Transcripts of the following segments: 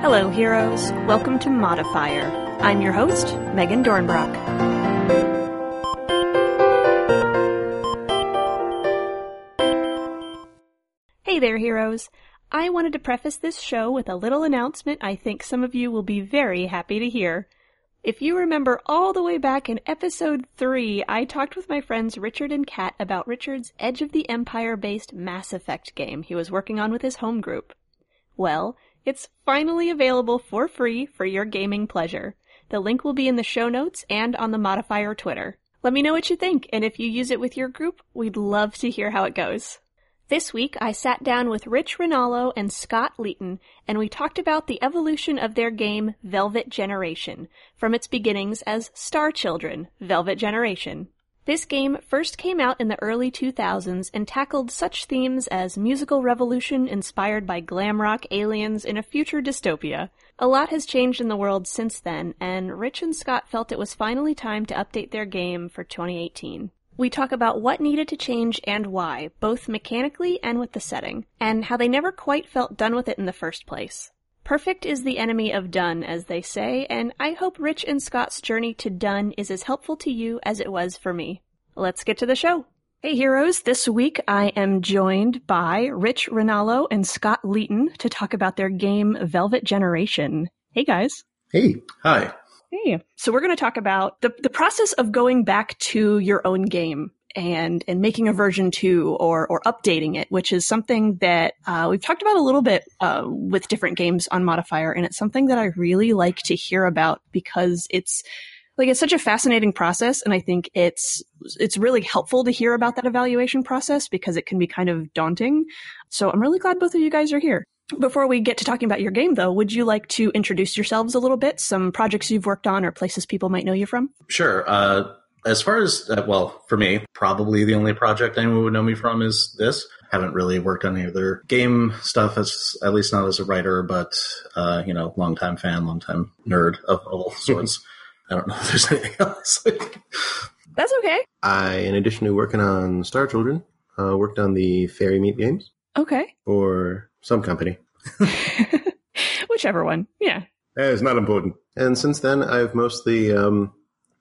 Hello, heroes. Welcome to Modifier. I'm your host, Megan Dornbrock. Hey there, heroes. I wanted to preface this show with a little announcement I think some of you will be very happy to hear. If you remember all the way back in episode 3, I talked with my friends Richard and Kat about Richard's Edge of the Empire based Mass Effect game he was working on with his home group. Well, it's finally available for free for your gaming pleasure. The link will be in the show notes and on the Modifier Twitter. Let me know what you think, and if you use it with your group, we'd love to hear how it goes. This week, I sat down with Rich Rinaldo and Scott Leeton, and we talked about the evolution of their game Velvet Generation, from its beginnings as Star Children, Velvet Generation. This game first came out in the early 2000s and tackled such themes as musical revolution inspired by glam rock aliens in a future dystopia. A lot has changed in the world since then, and Rich and Scott felt it was finally time to update their game for 2018. We talk about what needed to change and why, both mechanically and with the setting, and how they never quite felt done with it in the first place. Perfect is the enemy of done, as they say, and I hope Rich and Scott's journey to done is as helpful to you as it was for me. Let's get to the show. Hey heroes, this week I am joined by Rich Rinaldo and Scott Leeton to talk about their game Velvet Generation. Hey guys. Hey. Hi. Hey. So we're going to talk about the, the process of going back to your own game and and making a version two or or updating it, which is something that uh, we've talked about a little bit uh, with different games on Modifier, and it's something that I really like to hear about because it's like it's such a fascinating process, and I think it's it's really helpful to hear about that evaluation process because it can be kind of daunting. So I'm really glad both of you guys are here. Before we get to talking about your game, though, would you like to introduce yourselves a little bit? Some projects you've worked on or places people might know you from? Sure. Uh, as far as, uh, well, for me, probably the only project anyone would know me from is this. Haven't really worked on any other game stuff, as at least not as a writer, but, uh, you know, longtime fan, longtime nerd of all sorts. I don't know if there's anything else. That's okay. I, in addition to working on Star Children, uh, worked on the Fairy Meat games Okay. for some company. Whichever one. Yeah. Eh, It's not important. And since then, I've mostly um,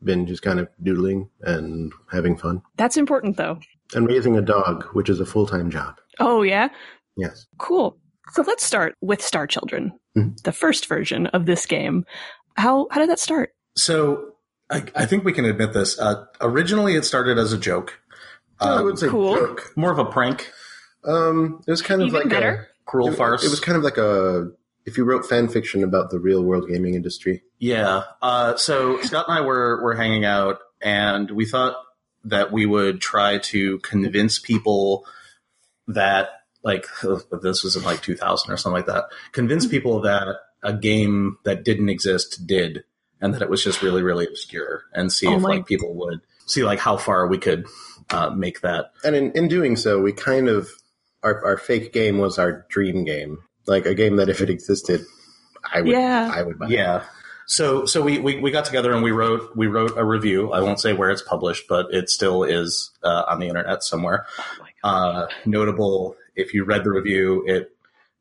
been just kind of doodling and having fun That's important, though. and raising a dog, which is a full time job. Oh, yeah? Yes. Cool. So let's start with Star Children, Mhm. the first version of this game. How how did that start? so I, I think we can admit this. Uh, originally, it started as a joke, I um, would say cool. joke. more of a prank, Um, it was kind of Even like better. Cruel it, farce. it was kind of like a if you wrote fan fiction about the real world gaming industry. Yeah. Uh, so Scott and I were were hanging out, and we thought that we would try to convince people that, like, this was in like 2000 or something like that. Convince people that a game that didn't exist did, and that it was just really, really obscure, and see Oh if like people would see like how far we could uh, make that. And in, in doing so, we kind of our our fake game was our dream game, like a game that if it existed, I would Yeah. I would buy. Yeah. So so we, we, we got together and we wrote we wrote a review. I won't say where it's published, but it still is uh, on the internet somewhere. Oh. Uh, notable, if you read the review, it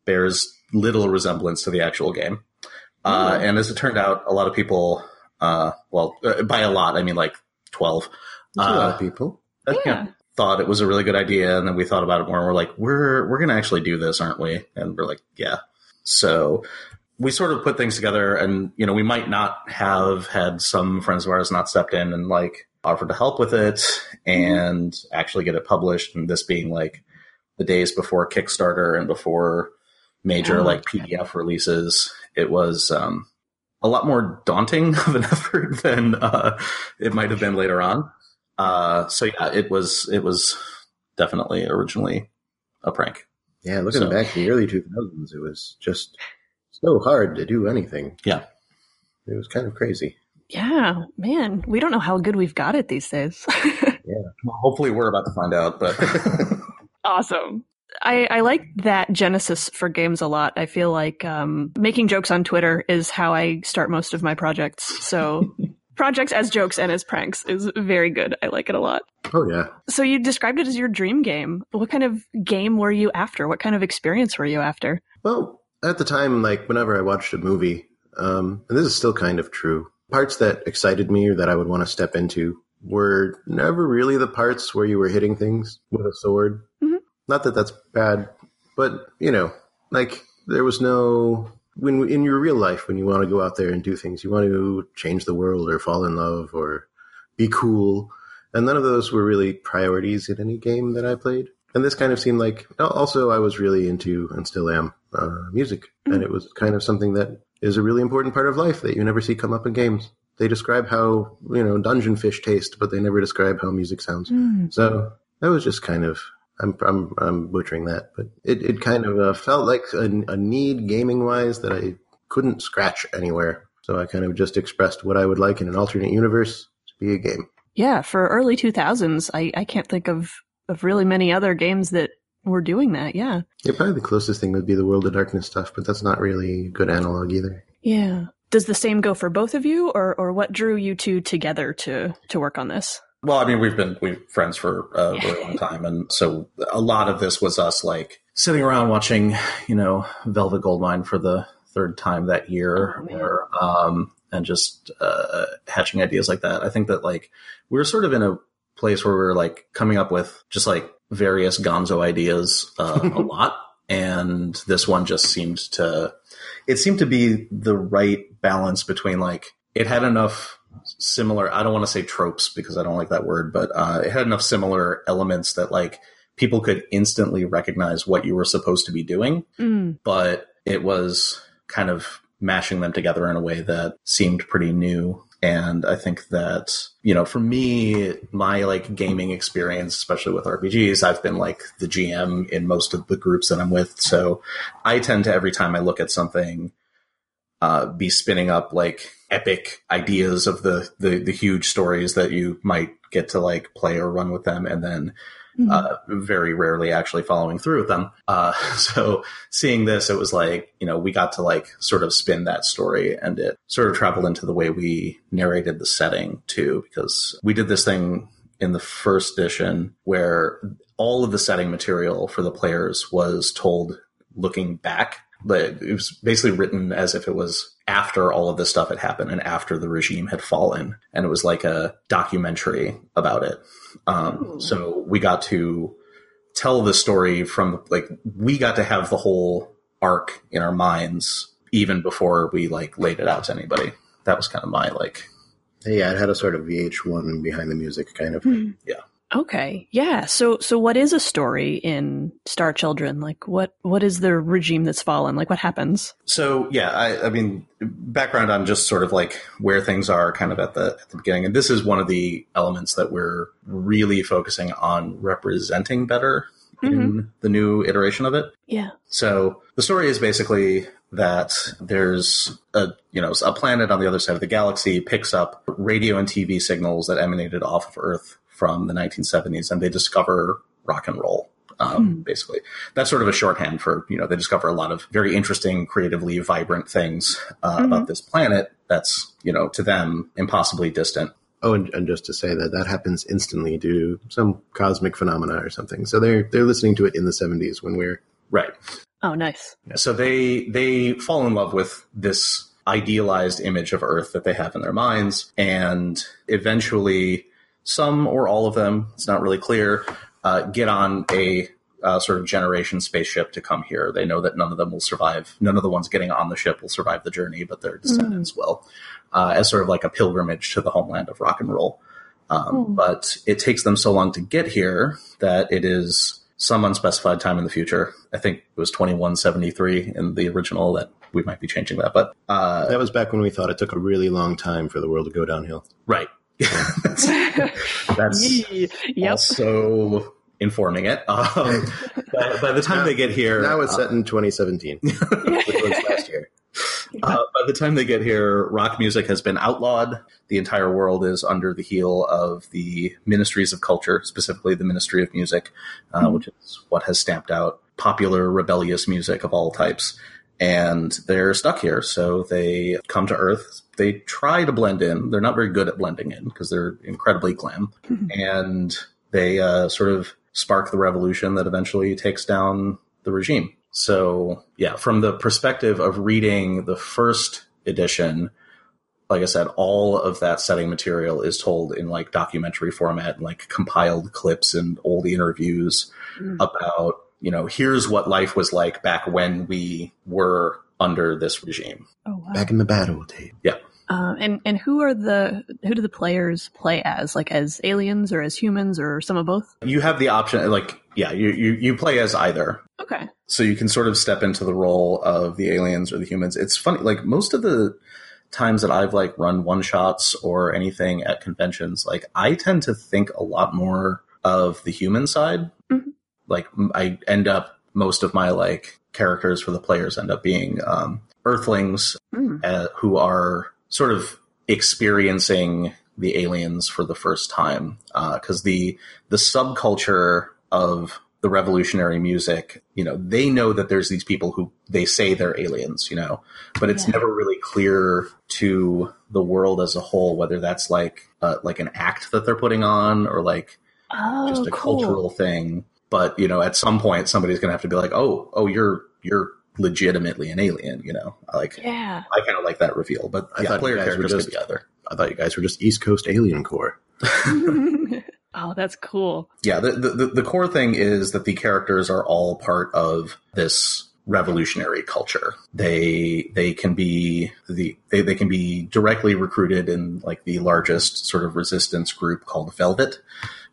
bears little resemblance to the actual game. Uh, Oh. and as it turned out, a lot of people, uh, well, uh, by a lot, I mean like 12, That's a lot uh, of people. that, you Yeah. Thought it was a really good idea. And then we thought about it more. And we're like, we're, we're going to actually do this, aren't we? And we're like, yeah. So we sort of put things together and, you know, we might not have had some friends of ours not stepped in and like offered to help with it and actually get it published. And this being like the days before Kickstarter and before major Oh, like. PDF releases, it was, um, a lot more daunting of an effort than uh, it might have been later on. Uh, so yeah, it was it was definitely originally a prank. Yeah, looking So- back to the early 2000s, it was just so hard to do anything. Yeah. It was kind of crazy. Yeah, man, we don't know how good we've got it these days. Well, hopefully, we're about to find out. But awesome. I, I like that genesis for games a lot. I feel like um, making jokes on Twitter is how I start most of my projects. So projects as jokes and as pranks is very good. I like it a lot. Oh yeah. So you described it as your dream game. What kind of game were you after? What kind of experience were you after? Well, at the time, like whenever I watched a movie, um, and this is still kind of true, parts that excited me or that I would want to step into were never really the parts where you were hitting things with a sword. Mhm. Not that that's bad, but you know, like there was no when in your real life when you want to go out there and do things, you want to change the world or fall in love or be cool, and none of those were really priorities in any game that I played. And this kind of seemed like also I was really into and still am uh, music, and it was kind of something that is a really important part of life that you never see come up in games. They describe how you know dungeon fish taste, but they never describe how music sounds. So that was just kind of I'm I'm, I'm butchering that, but it, it kind of uh, felt like a, a need gaming wise that I couldn't scratch anywhere. So I kind of just expressed what I would like in an alternate universe to be a game. Yeah, for early 2000s, I, I can't think of, of really many other games that were doing that. Yeah. Yeah, probably the closest thing would be the World of Darkness stuff, but that's not really a good analog either. Yeah. Does the same go for both of you, or, or what drew you two together to, to work on this? Well, I mean, we've been we've friends for a very long time, and so a lot of this was us like sitting around watching, you know, Velvet Goldmine for the third time that year, Oh, or um, and just uh, hatching ideas like that. I think that like we were sort of in a place where we were like coming up with just like various Gonzo ideas uh, a lot, and this one just seemed to it seemed to be the right balance between like it had enough similar i don't want to say tropes because i don't like that word but uh, it had enough similar elements that like people could instantly recognize what you were supposed to be doing Mm. but it was kind of mashing them together in a way that seemed pretty new and i think that you know for me my like gaming experience especially with rpgs i've been like the gm in most of the groups that i'm with so i tend to every time i look at something uh, be spinning up like epic ideas of the, the the huge stories that you might get to like play or run with them and then Mhm. uh, very rarely actually following through with them. Uh, so seeing this, it was like, you know, we got to like sort of spin that story and it sort of traveled into the way we narrated the setting too, because we did this thing in the first edition where all of the setting material for the players was told looking back. But it was basically written as if it was after all of this stuff had happened and after the regime had fallen. And it was like a documentary about it. Um, so we got to tell the story from like we got to have the whole arc in our minds even before we like laid it out to anybody. That was kind of my like Yeah, it had a sort of VH1 behind the music kind of. Hmm. Yeah. Okay. Yeah. So so what is a story in Star Children? Like what what is the regime that's fallen? Like what happens? So yeah, I, I mean, background on just sort of like where things are kind of at the at the beginning, and this is one of the elements that we're really focusing on representing better in mm-hmm. the new iteration of it. Yeah. So the story is basically that there's a you know a planet on the other side of the galaxy picks up radio and TV signals that emanated off of Earth from the 1970s, and they discover rock and roll. Um, Hmm. Basically, that's sort of a shorthand for you know they discover a lot of very interesting, creatively vibrant things uh, Mhm. about this planet. That's you know to them impossibly distant. Oh, and, and just to say that that happens instantly due to some cosmic phenomena or something. So they're they're listening to it in the 70s when we're Right. Oh, nice. So they they fall in love with this idealized image of Earth that they have in their minds, and eventually, some or all of them, it's not really clear, uh, get on a uh, sort of generation spaceship to come here. They know that none of them will survive. None of the ones getting on the ship will survive the journey, but their descendants will, uh, as sort of like a pilgrimage to the homeland of rock and roll. Um, Oh. But it takes them so long to get here that it is some unspecified time in the future. I think it was 2173 in the original that we might be changing that. But uh, that was back when we thought it took a really long time for the world to go downhill. right. That's that's Yee. yep. also informing it. Um, by, by the time Now- they get here, Now it's uh, set in 2017, which was last year. Uh, by the time they get here, rock music has been outlawed. The entire world is under the heel of the ministries of culture, specifically the Ministry of Music, uh, Mhm. which is what has stamped out popular rebellious music of all types. And they're stuck here. So they come to Earth. They try to blend in. They're not very good at blending in because they're incredibly glam, and they uh, sort of spark the revolution that eventually takes down the regime. So yeah, from the perspective of reading the first edition, like I said, all of that setting material is told in like documentary format and like compiled clips and old interviews Mm. about, you know, here's what life was like back when we were under this regime. Oh wow. Back in the bad old days. Uh, and and who are the who do the players play as? Like as aliens or as humans or some of both? You have the option, like, yeah, you, you, you play as either. Okay. So you can sort of step into the role of the aliens or the humans. It's funny, like most of the times that I've like run one shots or anything at conventions, like I tend to think a lot more of the human side. Mhm. Like I end up most of my like characters for the players end up being um, Earthlings Mm. uh, who are sort of experiencing the aliens for the first time because the the subculture of the revolutionary music you know they know that there's these people who they say they're aliens you know but it's Yeah. never really clear to the world as a whole whether that's like uh, like an act that they're putting on or like Oh, just a cool. cultural thing. But you know, at some point, somebody's going to have to be like, "Oh, oh, you're you're legitimately an alien." You know, like Yeah. I kind of like that reveal. But I yeah, thought player you guys were characters just- together. I thought you guys were just East Coast Alien Core. oh, that's cool. Yeah, the, the the core thing is that the characters are all part of this revolutionary culture. They they can be the they, they can be directly recruited in like the largest sort of resistance group called Velvet,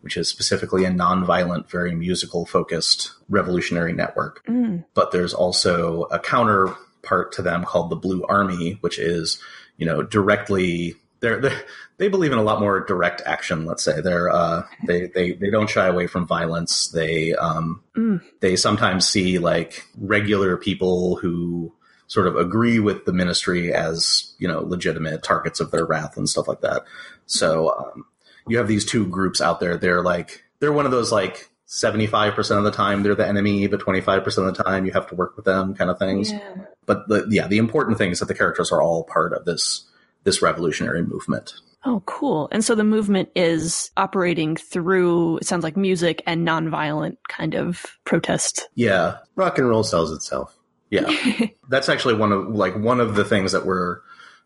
which is specifically a non-violent, very musical focused revolutionary network. Mm. but there's also a counterpart to them called the Blue Army, which is, you know, directly they're, they're they believe in a lot more direct action. Let's say they're uh, they they they don't shy away from violence. They um, Mm. they sometimes see like regular people who sort of agree with the ministry as you know legitimate targets of their wrath and stuff like that. So um, you have these two groups out there. They're like they're one of those like. 75% of the time they're the enemy, but 25% of the time you have to work with them kind of things Yeah. but the yeah the important thing is that the characters are all part of this this revolutionary movement Oh, cool. And so the movement is operating through, it sounds like music and nonviolent kind of protest. yeah Rock and roll sells itself. yeah that's actually one of like one of the things that we're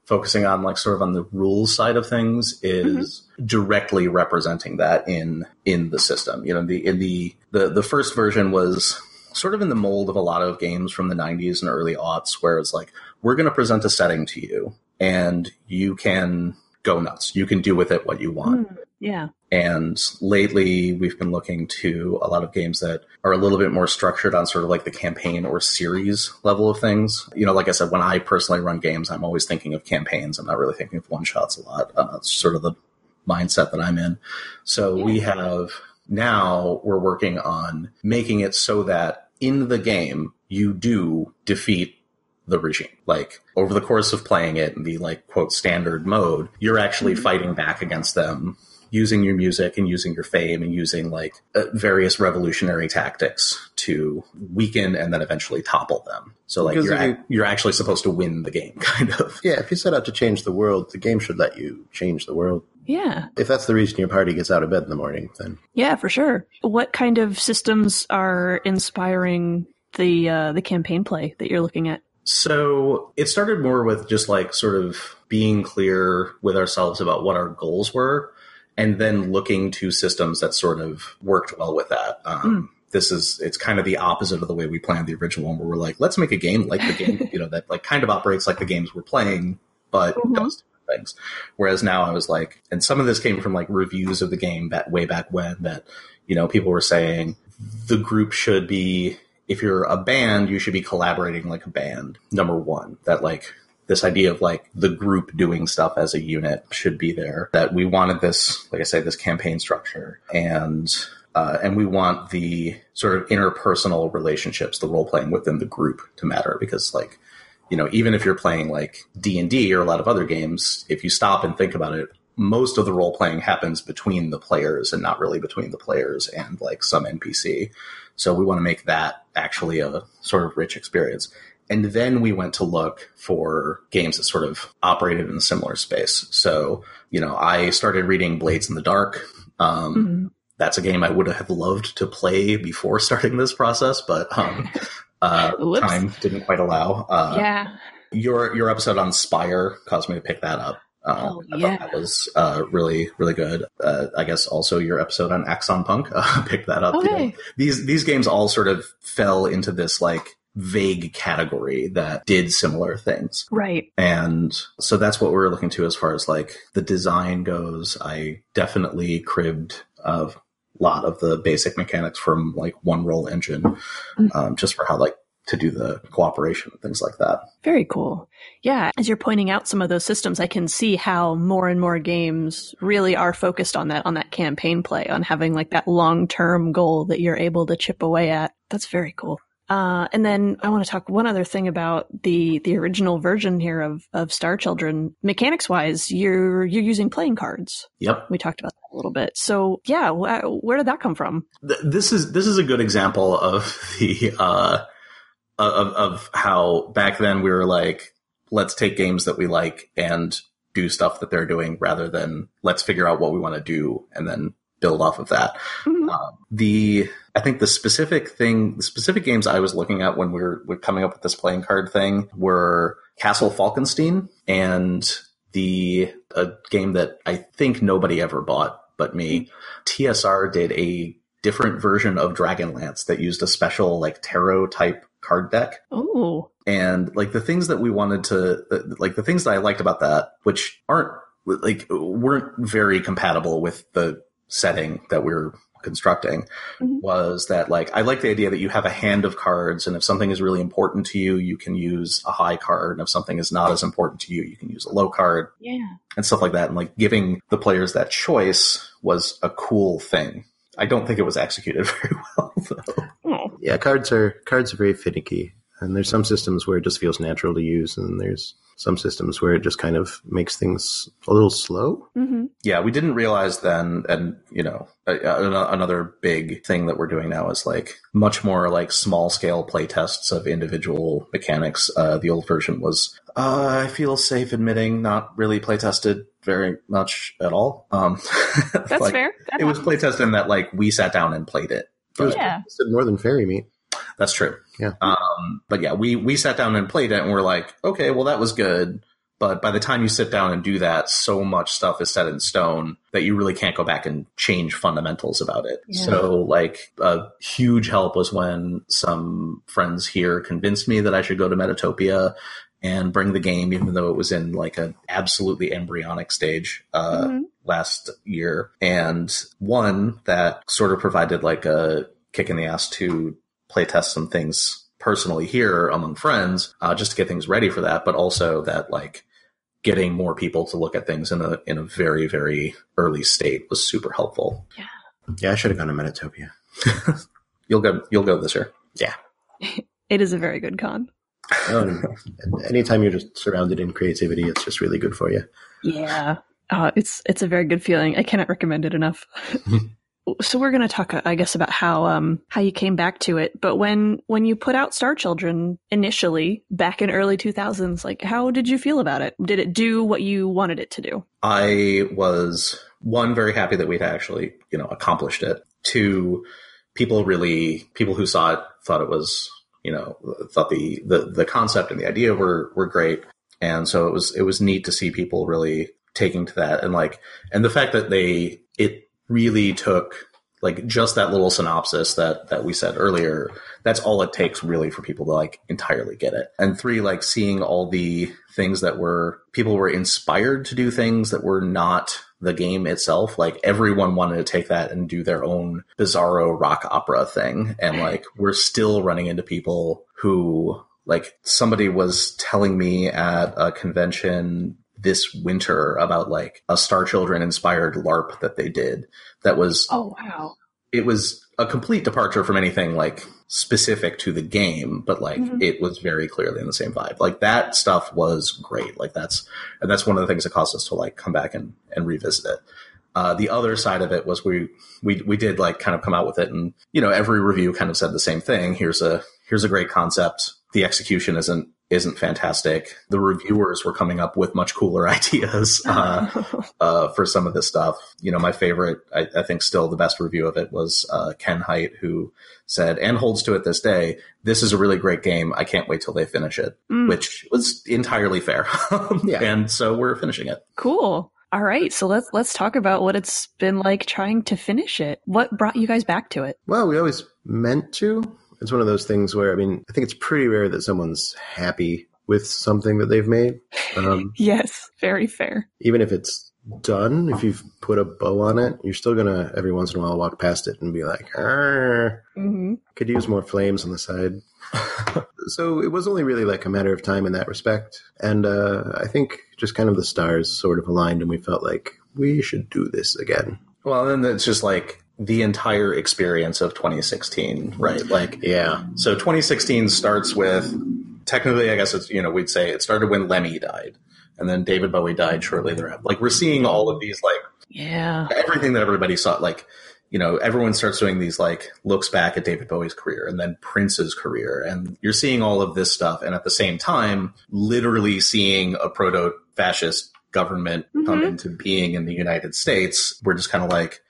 focusing on like sort of on the rules side of things is mm-hmm. Directly representing that in in the system you know the in the the the first version was sort of in the mold of a lot of games from the 90s and early aughts where it's like we're going to present a setting to you and you can go nuts you can do with it what you want Mm, yeah. And lately, we've been looking to a lot of games that are a little bit more structured on sort of like the campaign or series level of things. You know, like I said, when I personally run games, I'm always thinking of campaigns. I'm not really thinking of one shots a lot. Uh, it's sort of the mindset that I'm in. So we have now we're working on making it so that in the game, you do defeat the regime. Like over the course of playing it in the like quote standard mode, you're actually fighting back against them using your music and using your fame and using like uh, various revolutionary tactics to weaken and then eventually topple them. So like Because you're you- ac- you're actually supposed to win the game kind of. Yeah, if you set out to change the world, the game should let you change the world. Yeah. If that's the reason your party gets out of bed in the morning, then Yeah, for sure. What kind of systems are inspiring the uh, the campaign play that you're looking at? So it started more with just like sort of being clear with ourselves about what our goals were, and then looking to systems that sort of worked well with that. Um, This is it's kind of the opposite of the way we planned the original one, where we're like, let's make a game like the game, you know, that like kind of operates like the games we're playing, but Mhm. does different things. Whereas now I was like, and some of this came from like reviews of the game that way back when that you know people were saying the group should be if you're a band, you should be collaborating like a band. Number one, that like this idea of like the group doing stuff as a unit should be there. That we wanted this, like I say, this campaign structure, and uh, and we want the sort of interpersonal relationships, the role playing within the group to matter because like you know even if you're playing like D and D or a lot of other games, if you stop and think about it. Most of the role playing happens between the players and not really between the players and like some NPC. So we want to make that actually a sort of rich experience. and then we went to look for games that sort of operated in a similar space. So, you know, I started reading Blades in the Dark. Um, Mm-hmm. That's a game I would have loved to play before starting this process, but um, uh, time didn't quite allow. Uh, yeah. your your episode on Spire caused me to pick that up. Uh, Oh, I yeah. thought that was uh, really really good. Uh, I guess also your episode on Axon Punk uh, picked that up. You know, these these games all sort of fell into this like vague category that did similar things. Right. And so that's what we're looking to as far as like the design goes. I definitely cribbed a lot of the basic mechanics from like one roll engine, Mm. um, just for how like to do the cooperation and things like that. Very cool. Yeah, as you're pointing out some of those systems, I can see how more and more games really are focused on that, on that campaign play, on having like that long term goal that you're able to chip away at. That's very cool. Uh, and then I want to talk one other thing about the the original version here of of Star Children. Mechanics wise, you're you're using playing cards. Yep. We talked about that a little bit. So yeah, wh- where did that come from? Th- this is this is a good example of the uh, of of how back then we were like, let's take games that we like and do stuff that they're doing rather than let's figure out what we want to do and then build off of that. Mhm. Um, the I think the specific thing, the specific games I was looking at when we were, were coming up with this playing card thing were Castle Falkenstein and the a game that I think nobody ever bought but me. TSR did a different version of Dragonlance that used a special like tarot type card deck Oh, and like the things that we wanted to like the things that I liked about that which aren't like weren't very compatible with the setting that we're constructing Mhm. was that like I like the idea that you have a hand of cards and if something is really important to you you can use a high card and if something is not as important to you you can use a low card yeah. and stuff like that and like giving the players that choice was a cool thing I don't think it was executed very well though Oh, Yeah, cards are cards are very finicky, and there's some systems where it just feels natural to use, and there's some systems where it just kind of makes things a little slow. hmm yeah, we didn't realize then, and you know, a, a, another big thing that we're doing now is like much more like small scale play tests of individual mechanics. Uh, the old version was, uh, I feel safe admitting, not really play tested very much at all. Um, that's like, fair. That It was happens. play tested in that like we sat down and played it. It was Yeah. it's more than fairy meat. That's true. Yeah. Um, but yeah, we we sat down and played it, and we're like, okay, well that was good. But by the time you sit down and do that, so much stuff is set in stone that you really can't go back and change fundamentals about it. Yeah. So, like, a huge help was when some friends here convinced me that I should go to Metatopia and bring the game, even though it was in like an absolutely embryonic stage. Uh, Mhm. last year and one that sort of provided like a kick in the ass to play test some things personally here among friends uh, just to get things ready for that but also that like getting more people to look at things in a in a very very early state was super helpful Yeah, Yeah, I should have gone to Metatopia. you'll go you'll go this year Yeah. It is a very good con. Um, anytime you're just surrounded in creativity, it's just really good for you. Yeah. Uh, it's it's a very good feeling. I cannot recommend it enough. So we're going to talk, I guess, about how um how you came back to it. But when when you put out Star Children initially back in early two thousands, like how did you feel about it? Did it do what you wanted it to do? I was one very happy that we'd actually, you know, accomplished it. Two, people really people who saw it thought it was, you know, thought the the the concept and the idea were were great. And so it was it was neat to see people really taking to that and like and the fact that they it really took like just that little synopsis that that we said earlier that's all it takes really for people to like entirely get it. And three like seeing all the things that were people were inspired to do things that were not the game itself like everyone wanted to take that and do their own bizarro rock opera thing. And like we're still running into people who like somebody was telling me at a convention this winter about like a Star Children inspired LARP that they did that was Oh wow! it was a complete departure from anything like specific to the game, but like Mhm. it was very clearly in the same vibe. Like that stuff was great. Like that's and that's one of the things that caused us to like come back and, and revisit it. Uh, the other side of it was we we we did like kind of come out with it, and you know every review kind of said the same thing. Here's a here's a great concept. the execution isn't isn't fantastic. The reviewers were coming up with much cooler ideas uh, uh, for some of this stuff. You know, my favorite, I, I think, still the best review of it was uh, Ken Hite, who said and holds to it this day. This is a really great game. I can't wait till they finish it, Mm. which was entirely fair. Yeah. and so we're finishing it. Cool. All right, so let's let's talk about what it's been like trying to finish it. What brought you guys back to it? Well, we always meant to. It's one of those things where I mean, I think it's pretty rare that someone's happy with something that they've made. Um, Yes, very fair. even if it's done, if you've put a bow on it, you're still gonna every once in a while walk past it and be like, "Arr, hmm could use more flames on the side. so it was only really like a matter of time in that respect. And uh, I think just kind of the stars sort of aligned and we felt like we should do this again. Well, then it's just like the entire experience of 2016, right? Like, Yeah. so 2016 starts with technically, I guess it's, you know, we'd say it started when Lemmy died and then David Bowie died shortly thereafter. Like, we're seeing all of these, like, Yeah. everything that everybody saw, like, you know, everyone starts doing these like looks back at David Bowie's career and then Prince's career. And you're seeing all of this stuff. And at the same time, literally seeing a proto fascist government come Mhm. into being in the United States. We're just kind of like,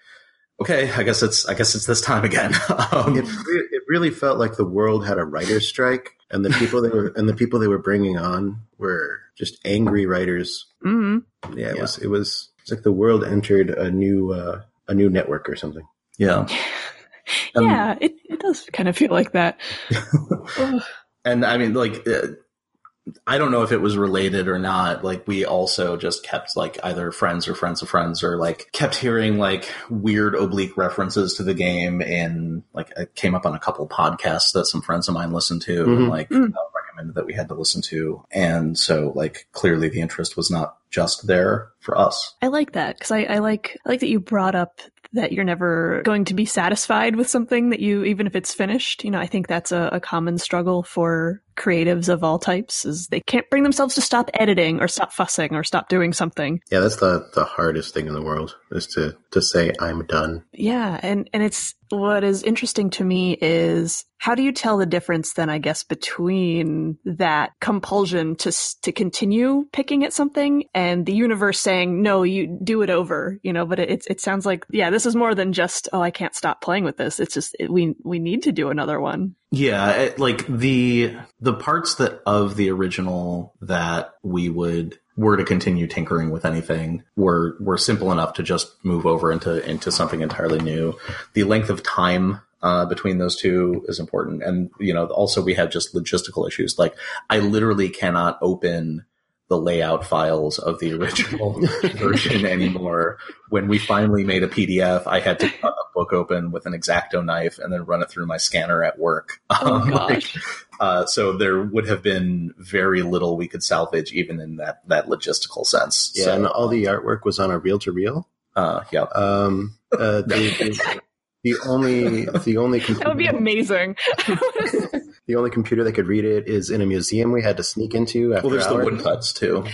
okay, I guess it's, I guess it's this time again. um, It, re- it really felt like the world had a writer's strike and the people they were and the people they were bringing on were just angry writers. hmm Yeah, it Yeah. was it was it's like the world entered a new uh, a new network or something. yeah. Um, yeah, it, it does kind of feel like that. And I mean, like, uh, I don't know if it was related or not. Like, we also just kept like either friends or friends of friends, or like kept hearing like weird oblique references to the game. And like, it came up on a couple podcasts that some friends of mine listened to, and Mhm. like Mm. uh, recommended that we had to listen to. And so, like, clearly the interest was not just there for us. I like that because I, I like I like that you brought up that you're never going to be satisfied with something that you even if it's finished. You know, I think that's a, a common struggle for creatives of all types is they can't bring themselves to stop editing or stop fussing or stop doing something. Yeah, that's the the hardest thing in the world is to to say I'm done. Yeah, and and it's what is interesting to me is how do you tell the difference then I guess between that compulsion to to continue picking at something and the universe saying no you do it over, you know, but it it sounds like yeah, this is more than just oh I can't stop playing with this. It's just it, we we need to do another one. Yeah, it, like the the parts that of the original that we would were to continue tinkering with anything were were simple enough to just move over into into something entirely new. The length of time uh, between those two is important, and you know also we have just logistical issues. Like I literally cannot open the layout files of the original version anymore. When we finally made a PDF, I had to cut a book open with an exacto knife and then run it through my scanner at work. Oh Um, like, uh, so there would have been very little we could salvage, even in that that logistical sense. Yeah, so, and all the artwork was on a reel to reel. uh, yeah, Um, uh, the, the, the only the only computer, That would be amazing. the only computer that could read it is in a museum we had to sneak into after well, there's the woodcuts too.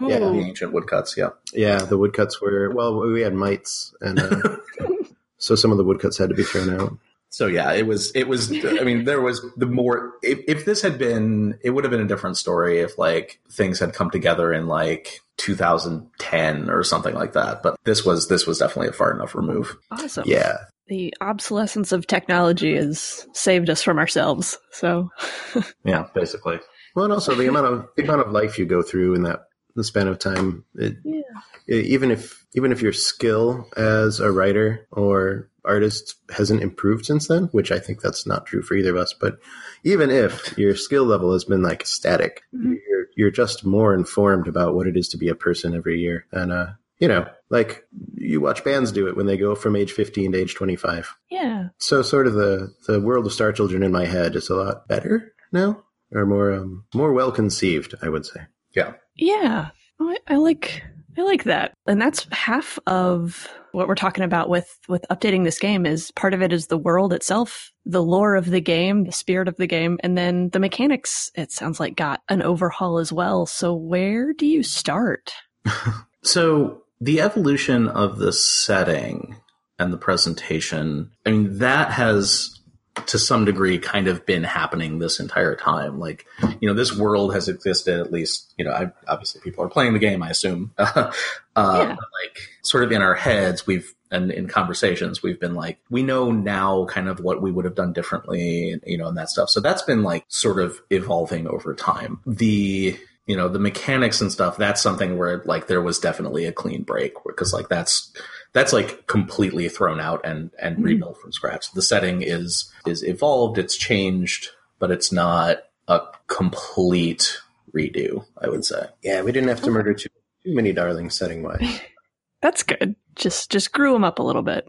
Yeah, The ancient woodcuts. Yeah, Yeah, the woodcuts were well. We had mites, and uh, so some of the woodcuts had to be thrown out. So yeah, it was it was. I mean, there was the more. If, if this had been, it would have been a different story if like things had come together in like 2010 or something like that. But this was this was definitely a far enough remove. Awesome. Yeah, The obsolescence of technology has saved us from ourselves. So Yeah, basically. well, and also the amount of the amount of life you go through in that the span of time. It, Yeah. it- even if even if your skill as a writer or artist hasn't improved since then, which I think that's not true for either of us, but even if your skill level has been like static, Mhm. you're you're just more informed about what it is to be a person every year, and uh, you know, like you watch bands do it when they go from age 15 to age 25. yeah. So sort of the the world of Star Children in my head is a lot better now, or more um, more well conceived, I would say. Yeah, Yeah. I, I like I like that, and that's half of what we're talking about with with updating this game. Is part of it is the world itself, the lore of the game, the spirit of the game, and then the mechanics. It sounds like got an overhaul as well. So where do you start? So the evolution of the setting and the presentation, I mean, that has to some degree kind of been happening this entire time. Like, you know, this world has existed at least, you know, I, obviously people are playing the game, I assume. uh, Yeah. like sort of in our heads, we've, and in conversations, we've been like, we know now kind of what we would have done differently, and, you know, and that stuff. So that's been like sort of evolving over time. The, you know, the mechanics and stuff, that's something where like there was definitely a clean break because like that's, that's like completely thrown out and and Mhm. rebuilt from scratch. The setting is is evolved, it's changed, but it's not a complete redo. I would say. Yeah, we didn't have to murder too, too many darlings setting wise. That's good. Just just grew them up a little bit.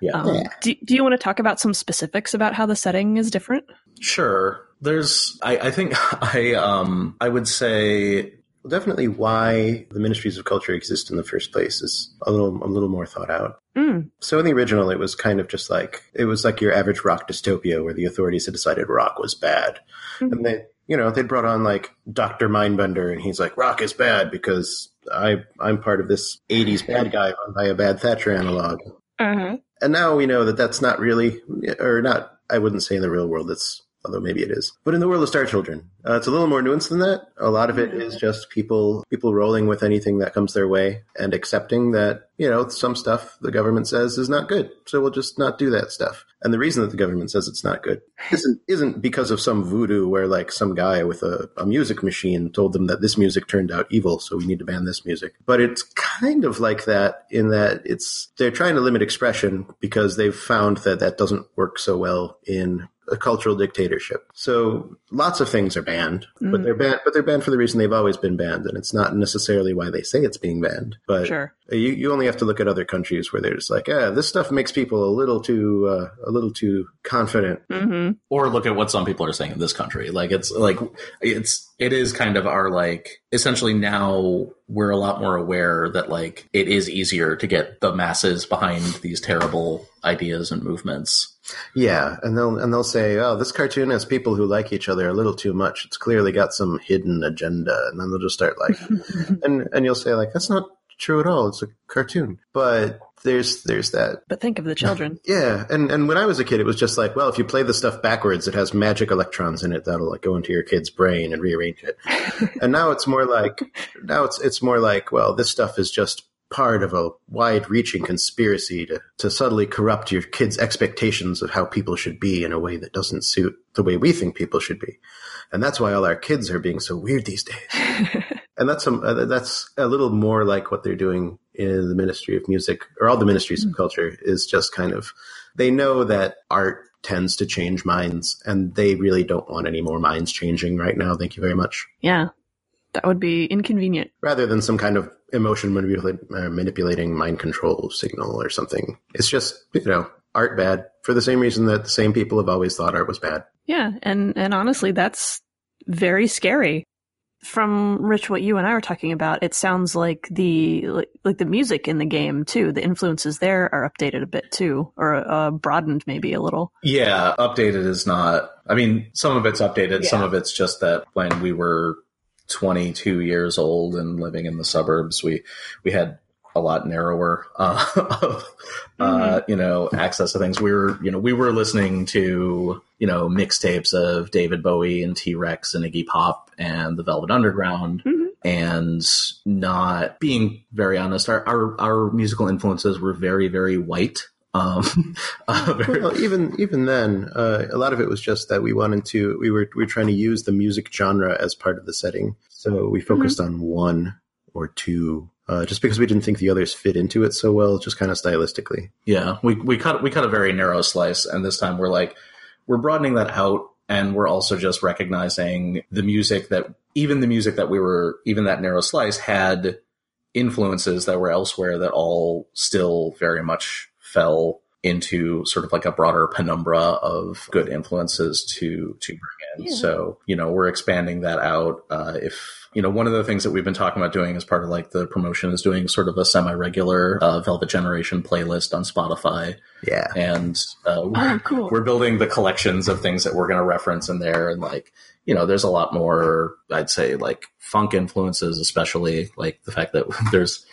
Yeah, Um, Yeah. do, do you want to talk about some specifics about how the setting is different? sure. There's, I, I think, I um, I would say, Well, definitely why the ministries of culture exist in the first place is a little a little more thought out. Mm, So in the original, it was kind of just like it was like your average rock dystopia where the authorities had decided rock was bad, Mhm. and they you know they brought on like Doctor Mindbender, and he's like rock is bad because I I'm part of this '80s bad guy run by a bad Thatcher analog, uh-huh. and now we know that that's not really or not. I wouldn't say in the real world it's. Although maybe it is, but in the world of Star Children, uh, it's a little more nuanced than that. A lot of it is just people people rolling with anything that comes their way and accepting that you know some stuff the government says is not good, so we'll just not do that stuff. And the reason that the government says it's not good isn't isn't because of some voodoo where like some guy with a, a music machine told them that this music turned out evil, so we need to ban this music. But it's kind of like that in that it's they're trying to limit expression because they've found that that doesn't work so well in a cultural dictatorship. So lots of things are banned, but Mm. they're banned. But they're banned for the reason they've always been banned, and it's not necessarily why they say it's being banned. But Sure. you you only have to look at other countries where there's like, yeah, this stuff makes people a little too uh, a little too confident. hmm or look at what some people are saying in this country. Like it's like it's it is kind of our like essentially now we're a lot more aware that like it is easier to get the masses behind these terrible ideas and movements. Yeah, and they'll and they'll say, oh, this cartoon has people who like each other a little too much. It's clearly got some hidden agenda, and then they'll just start like, and and you'll say like, that's not true at all. It's a cartoon, but there's there's that but think of the children. Yeah, and and when I was a kid, it was just like, well, if you play the stuff backwards, it has magic electrons in it that'll like go into your kid's brain and rearrange it. and now it's more like now it's it's more like, well, this stuff is just part of a wide-reaching conspiracy to to subtly corrupt your kids' expectations of how people should be in a way that doesn't suit the way we think people should be. And that's why all our kids are being so weird these days and that's some uh, that's a little more like what they're doing in the Ministry of Music or all the ministries of culture is just kind of they know that art tends to change minds and they really don't want any more minds changing right now thank you very much yeah. That would be inconvenient. rather than some kind of emotion manipula- uh, manipulating mind control signal or something it's just you know art bad for the same reason that the same people have always thought art was bad Yeah, and and honestly, that's very scary. From Rich, what you and I were talking about, it sounds like the like, like the music in the game too. The influences there are updated a bit too, or uh, broadened maybe a little. Yeah, updated is not. I mean, some of it's updated. Some of it's just that when we were 22 years old and living in the suburbs, we we had a lot narrower, uh, of, uh, you know, access to things. We were, you know, we were listening to, you know, mixtapes of David Bowie and T Rex and Iggy Pop and the Velvet Underground. Mhm. And not being very honest, our, our, our musical influences were very, very white. Um, uh, well, even even then, uh, a lot of it was just that we wanted to. We were we were trying to use the music genre as part of the setting, so we focused on one or two, uh, just because we didn't think the others fit into it so well, just kind of stylistically. Yeah, we we cut we cut a very narrow slice, and this time we're like we're broadening that out, and we're also just recognizing the music that even the music that we were even that narrow slice had influences that were elsewhere that all still very much fell into sort of like a broader penumbra of good influences to to bring in. Yeah. So you know we're expanding that out. Uh, if you know one of the things that we've been talking about doing as part of like the promotion is doing sort of a semi-regular uh, Velvet Generation playlist on Spotify, Yeah, and uh, we're, Oh, cool. we're building the collections of things that we're going to reference in there, and like you know, there's a lot more. I'd say like funk influences, especially like the fact that there's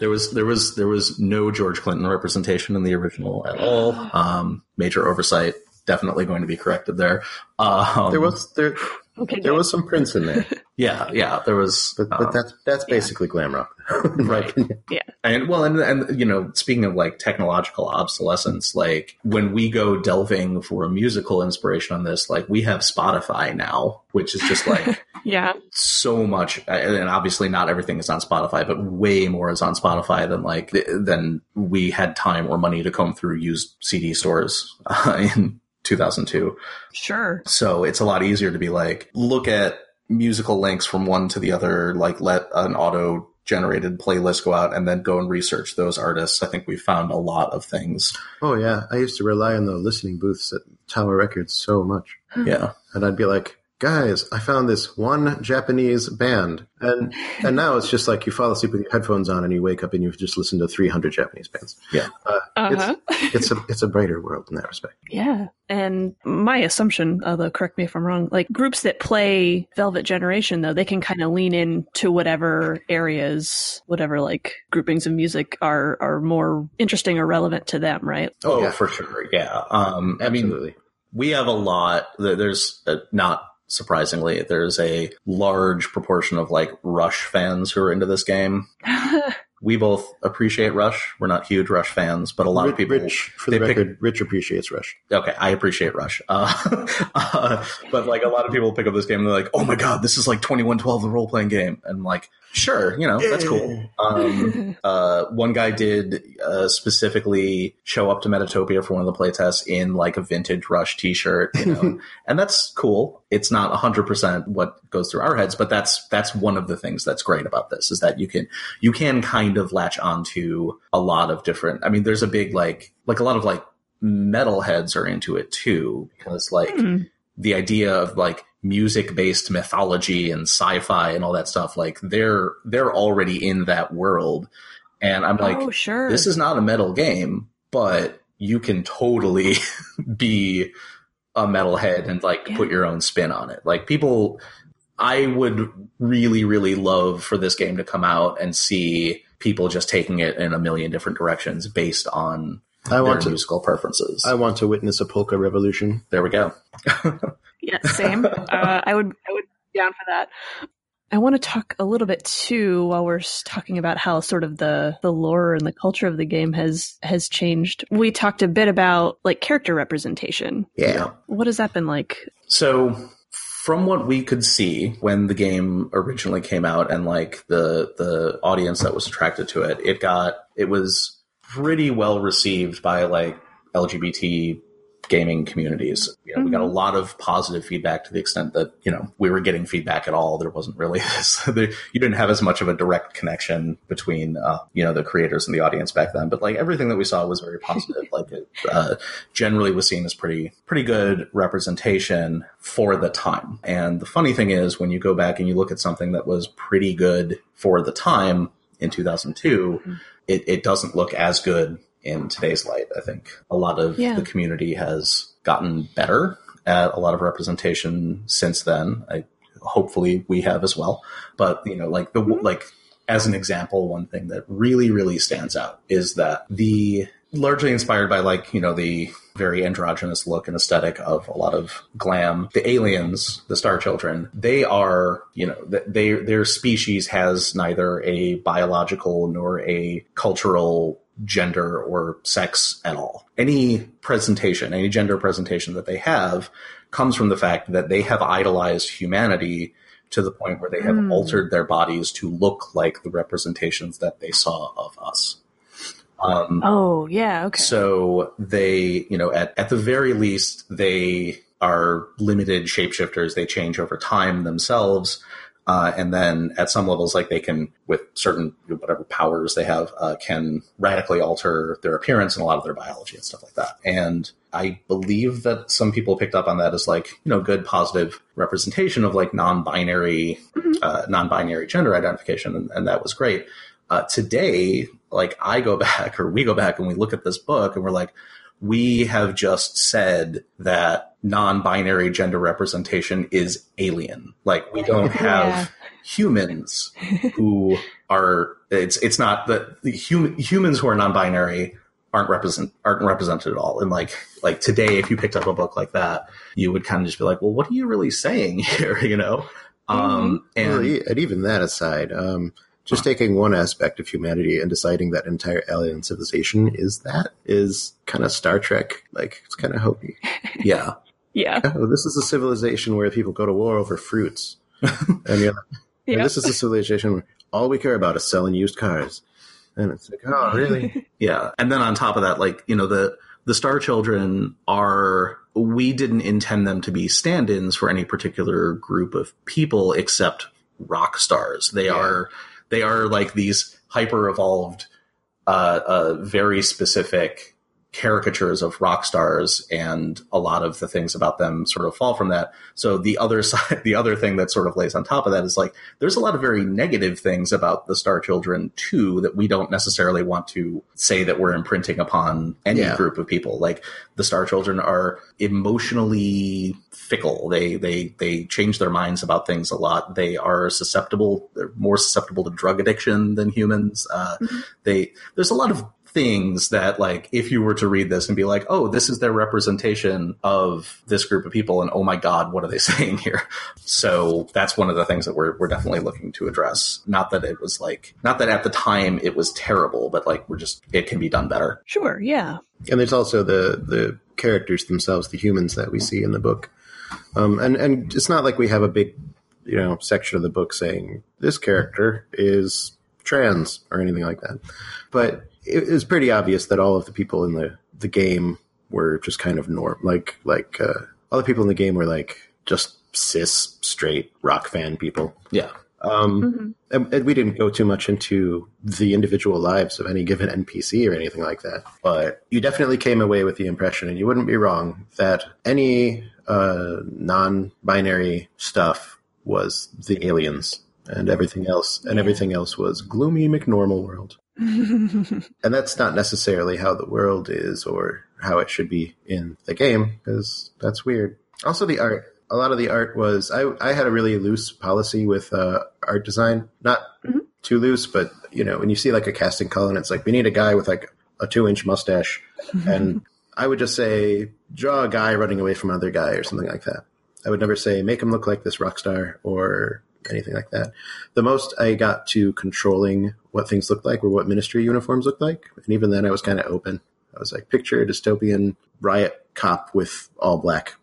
there was there was there was no George Clinton representation in the original at all. Um, major oversight definitely going to be corrected there. Um, There was there Okay, there was some Prince in there, yeah, yeah, there was, but, but um, that's that's basically glam rock, Right. Yeah. And well, and and you know, speaking of like technological obsolescence, like when we go delving for a musical inspiration on this, like we have Spotify now, which is just like yeah. so much. And obviously, not everything is on Spotify, but way more is on Spotify than like than we had time or money to comb through used CD stores uh, in 2002. Sure. So it's a lot easier to be like, look at musical links from one to the other, like let an auto generated playlist go out and then go and research those artists. I think we found a lot of things. Oh yeah, I used to rely on the listening booths at Tower Records so much, Yeah. and I'd be like, "Guys, I found this one Japanese band," and and now it's just like you fall asleep with your headphones on and you wake up and you've just listened to 300 Japanese bands. Uh huh. It's a it's a brighter world in that respect. Yeah. And my assumption, although correct me if I'm wrong, like groups that play Velvet Generation, though, they can kind of lean into whatever areas, whatever like groupings of music are are more interesting or relevant to them, right? Oh, yeah. for sure. Yeah. Um, I mean, Absolutely. we have a lot. There's uh, not surprisingly, there's a large proportion of like Rush fans who are into this game. We both appreciate Rush. We're not huge Rush fans, but a lot Rich, of people. Rich, for the they pick- record, Rich appreciates Rush. okay, I appreciate Rush. Uh, uh, but like a lot of people pick up this game and they're like, oh my God, this is like 2112, the role playing game. And I'm like, sure, you know, that's cool. Um, uh, one guy did uh, specifically show up to Metatopia for one of the playtests in like a vintage Rush t shirt, you know, and that's cool. It's not 100% what goes through our heads, but that's, that's one of the things that's great about this is that you can, you can kind of latch onto a lot of different, I mean, there's a big like, like a lot of like metalheads are into it too, because like, Hmm. the idea of like music based mythology and sci-fi and all that stuff like they're they're already in that world and i'm like oh, sure. this is not a metal game but you can totally be a metalhead and like Yeah. put your own spin on it like people i would really really love for this game to come out and see people just taking it in a million different directions based on I their want to. musical preferences I want to witness a polka revolution. there we go Yeah, same. uh, I would, I would be down for that. I want to talk a little bit too while we're talking about how sort of the the lore and the culture of the game has has changed. We talked a bit about like character representation. yeah. What has that been like? So, from what we could see when the game originally came out, and like the the audience that was attracted to it, it got it was pretty well received by like LGBT gaming communities. You know, we got a lot of positive feedback to the extent that you know we were getting feedback at all. There wasn't really this. there, you didn't have as much of a direct connection between uh, you know the creators and the audience back then. But like everything that we saw was very positive. like it uh, generally was seen as pretty pretty good representation for the time. And the funny thing is, when you go back and you look at something that was pretty good for the time in 2002, it, it doesn't look as good in today's light. I think a lot of Yeah. the community has gotten better at a lot of representation since then. I, hopefully we have as well. But you know, like the mm-hmm. like as an example, one thing that really really stands out is that the largely inspired by like you know the very androgynous look and aesthetic of a lot of glam the aliens the star children they are you know they their species has neither a biological nor a cultural gender or sex at all any presentation any gender presentation that they have comes from the fact that they have idolized humanity to the point where they have Mm. altered their bodies to look like the representations that they saw of us um, Oh, yeah, okay. so they, you know, at, at the very least, they are limited shapeshifters. They change over time themselves. Uh, and then at some levels, like they can, with certain whatever powers they have, uh, can radically alter their appearance and a lot of their biology and stuff like that. And I believe that some people picked up on that as like, you know, good positive representation of like non-binary, uh, non-binary gender identification, and, and that was great. Uh, today, like I go back or we go back and we look at this book and we're like, we have just said that non-binary gender representation is alien. Like we don't have Yeah. humans who are it's it's not that the hum, humans who are non-binary aren't represent aren't represented at all. And like like today, if you picked up a book like that, you would kind of just be like, well, what are you really saying here? You know. Um, and Well, and even that aside, um, just taking one aspect of humanity and deciding that entire alien civilization is that is kind of Star Trek. Like it's kind of hokey. yeah, Yeah. Oh, this is a civilization where people go to war over fruits, and you're and Yeah. this is a civilization where all we care about is selling used cars. And it's like, oh, really? Yeah. And then on top of that, like, you know, the the Star Children are we didn't intend them to be stand-ins for any particular group of people except rock stars. They Yeah. are they are like these hyper evolved uh, uh very specific caricatures of rock stars and a lot of the things about them sort of fall from that. So the other side the other thing that sort of lays on top of that is like there's a lot of very negative things about the Star Children too that we don't necessarily want to say that we're imprinting upon any Yeah. group of people. Like the Star Children are emotionally fickle. They they they change their minds about things a lot. They are susceptible. They're more susceptible to drug addiction than humans. Uh, They there's a lot of things that like if you were to read this and be like oh this is their representation of this group of people and oh my god what are they saying here so that's one of the things that we're, we're definitely looking to address not that it was like not that at the time it was terrible but like we're just it can be done better Sure. Yeah. and there's also the the characters themselves, the humans that we see in the book. Um, and and it's not like we have a big, you know, section of the book saying this character is trans or anything like that. But it is pretty obvious that all of the people in the the game were just kind of norm, like like uh, all the people in the game were like just cis straight rock fan people. yeah Um, Mhm. and, and we didn't go too much into the individual lives of any given NPC or anything like that, but you definitely came away with the impression, and you wouldn't be wrong, that any uh, non-binary stuff was the aliens, and everything else, and Yeah. everything else was gloomy McNormal world. And that's not necessarily how the world is or how it should be in the game, because that's weird. Also, the art. A lot of the art was. I, I had a really loose policy with uh, art design. Not Mhm. too loose, but, you know, when you see like a casting call and it's like, we need a guy with like a two inch mustache. And I would just say, draw a guy running away from another guy or something like that. I would never say, make him look like this rock star or anything like that. The most I got to controlling what things looked like were what ministry uniforms looked like. And even then, I was kind of open. I was like, picture a dystopian riot cop with all black.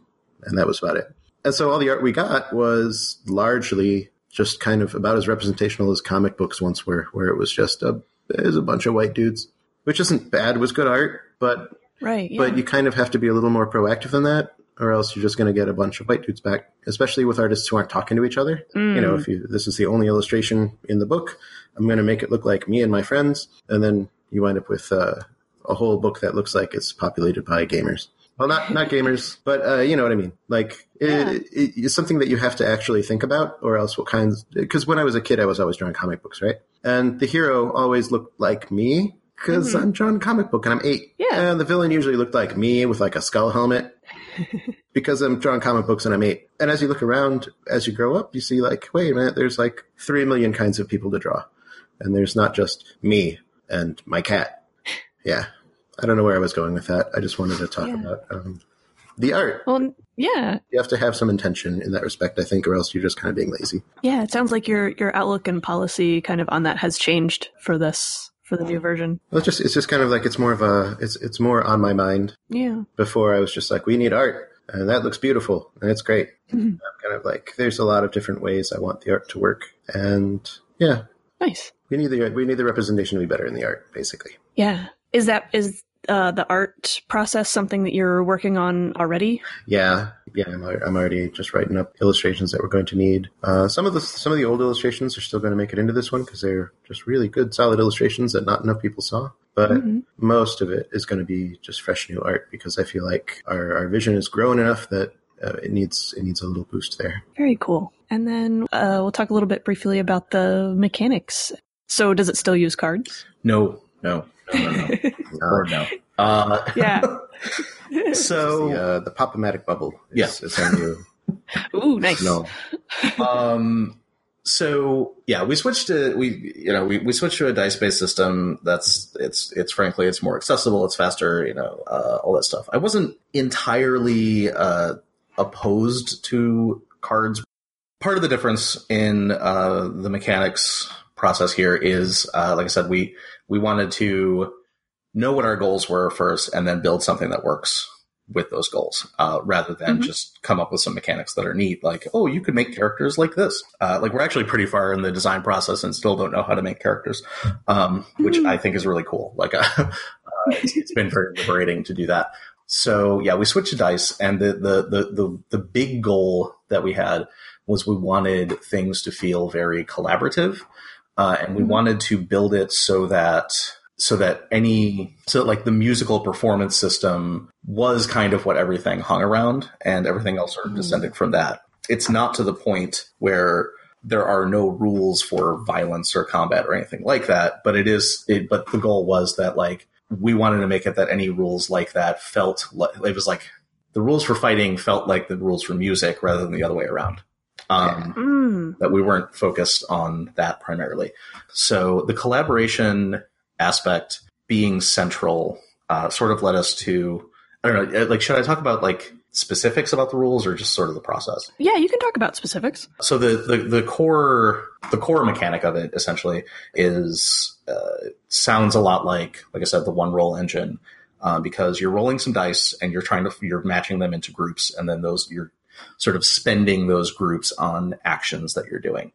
And that was about it. And so all the art we got was largely just kind of about as representational as comic books once were, where it was just a, it was a bunch of white dudes, which isn't bad. It was good art, but right. Yeah. but you kind of have to be a little more proactive than that, or else you're just going to get a bunch of white dudes back, especially with artists who aren't talking to each other. You know, Mm. if you this is the only illustration in the book, I'm going to make it look like me and my friends, and then you wind up with uh, a whole book that looks like it's populated by gamers. Well, not not gamers, but uh, you know what I mean. Like it, Yeah. it, it's something that you have to actually think about, or else what kinds? Because when I was a kid, I was always drawing comic books, right? And the hero always looked like me because Mhm. I'm drawing a comic book and I'm eight. Yeah. And the villain usually looked like me with like a skull helmet because I'm drawing comic books and I'm eight. And as you look around, as you grow up, you see like, wait a minute, there's like three million kinds of people to draw. And there's not just me and my cat. Yeah. I don't know where I was going with that. I just wanted to talk Yeah. about um, the art. well, yeah. You have to have some intention in that respect, I think, or else you're just kind of being lazy. Yeah. It sounds like your your outlook and policy kind of on that has changed for this for the new version. Well, it's just it's just kind of like it's more of a it's it's more on my mind. Yeah. Before I was just like, we need art, and that looks beautiful, and it's great. Mhm. I'm kind of like, there's a lot of different ways I want the art to work, and yeah, Nice. we need the we need the representation to be better in the art, basically. Yeah. Is that is uh, the art process something that you're working on already? Yeah, yeah, I'm, I'm already just writing up illustrations that we're going to need. Uh, some of the some of the old illustrations are still going to make it into this one because they're just really good, solid illustrations that not enough people saw. But Mhm. most of it is going to be just fresh new art because I feel like our, our vision is grown enough that uh, it needs it needs a little boost there. Very cool. And then uh, we'll talk a little bit briefly about the mechanics. So, does it still use cards? no no no no, no. no uh Yeah. so the, uh, the pop-o-matic bubble is, Yeah. is our new Ooh, nice. no. um so yeah, we switched to we you know we, we switched to a dice based system. That's it's it's frankly it's more accessible, it's faster, you know, uh, all that stuff. I wasn't entirely uh, opposed to cards. Part of the difference in uh, the mechanics process here is, uh, like I said, we we wanted to know what our goals were first, and then build something that works with those goals, uh, rather than Mhm. just come up with some mechanics that are neat. Like, oh, you could make characters like this. Uh, like we're actually pretty far in the design process and still don't know how to make characters, um, which Hmm. I think is really cool. Like, uh, uh, it's, it's been very liberating to do that. So yeah, we switched to dice, and the, the the the the big goal that we had was we wanted things to feel very collaborative, uh, and we Mhm. wanted to build it so that so that any so like the musical performance system was kind of what everything hung around, and everything else sort of Mhm. descended from that. It's not to the point where there are no rules for violence or combat or anything like that, but it is. It, but the goal was that like we wanted to make it that any rules like that felt like it was like the rules for fighting felt like the rules for music rather than the other way around. Um, Mm. that we weren't focused on that primarily. So the collaboration aspect being central uh, sort of led us to I don't know. Like, should I talk about like specifics about the rules or just sort of the process? Yeah, you can talk about specifics. So the, the, the core the core mechanic of it essentially is uh, sounds a lot like like I said the one roll engine uh, because you're rolling some dice and you're trying to you're matching them into groups and then those you're sort of spending those groups on actions that you're doing.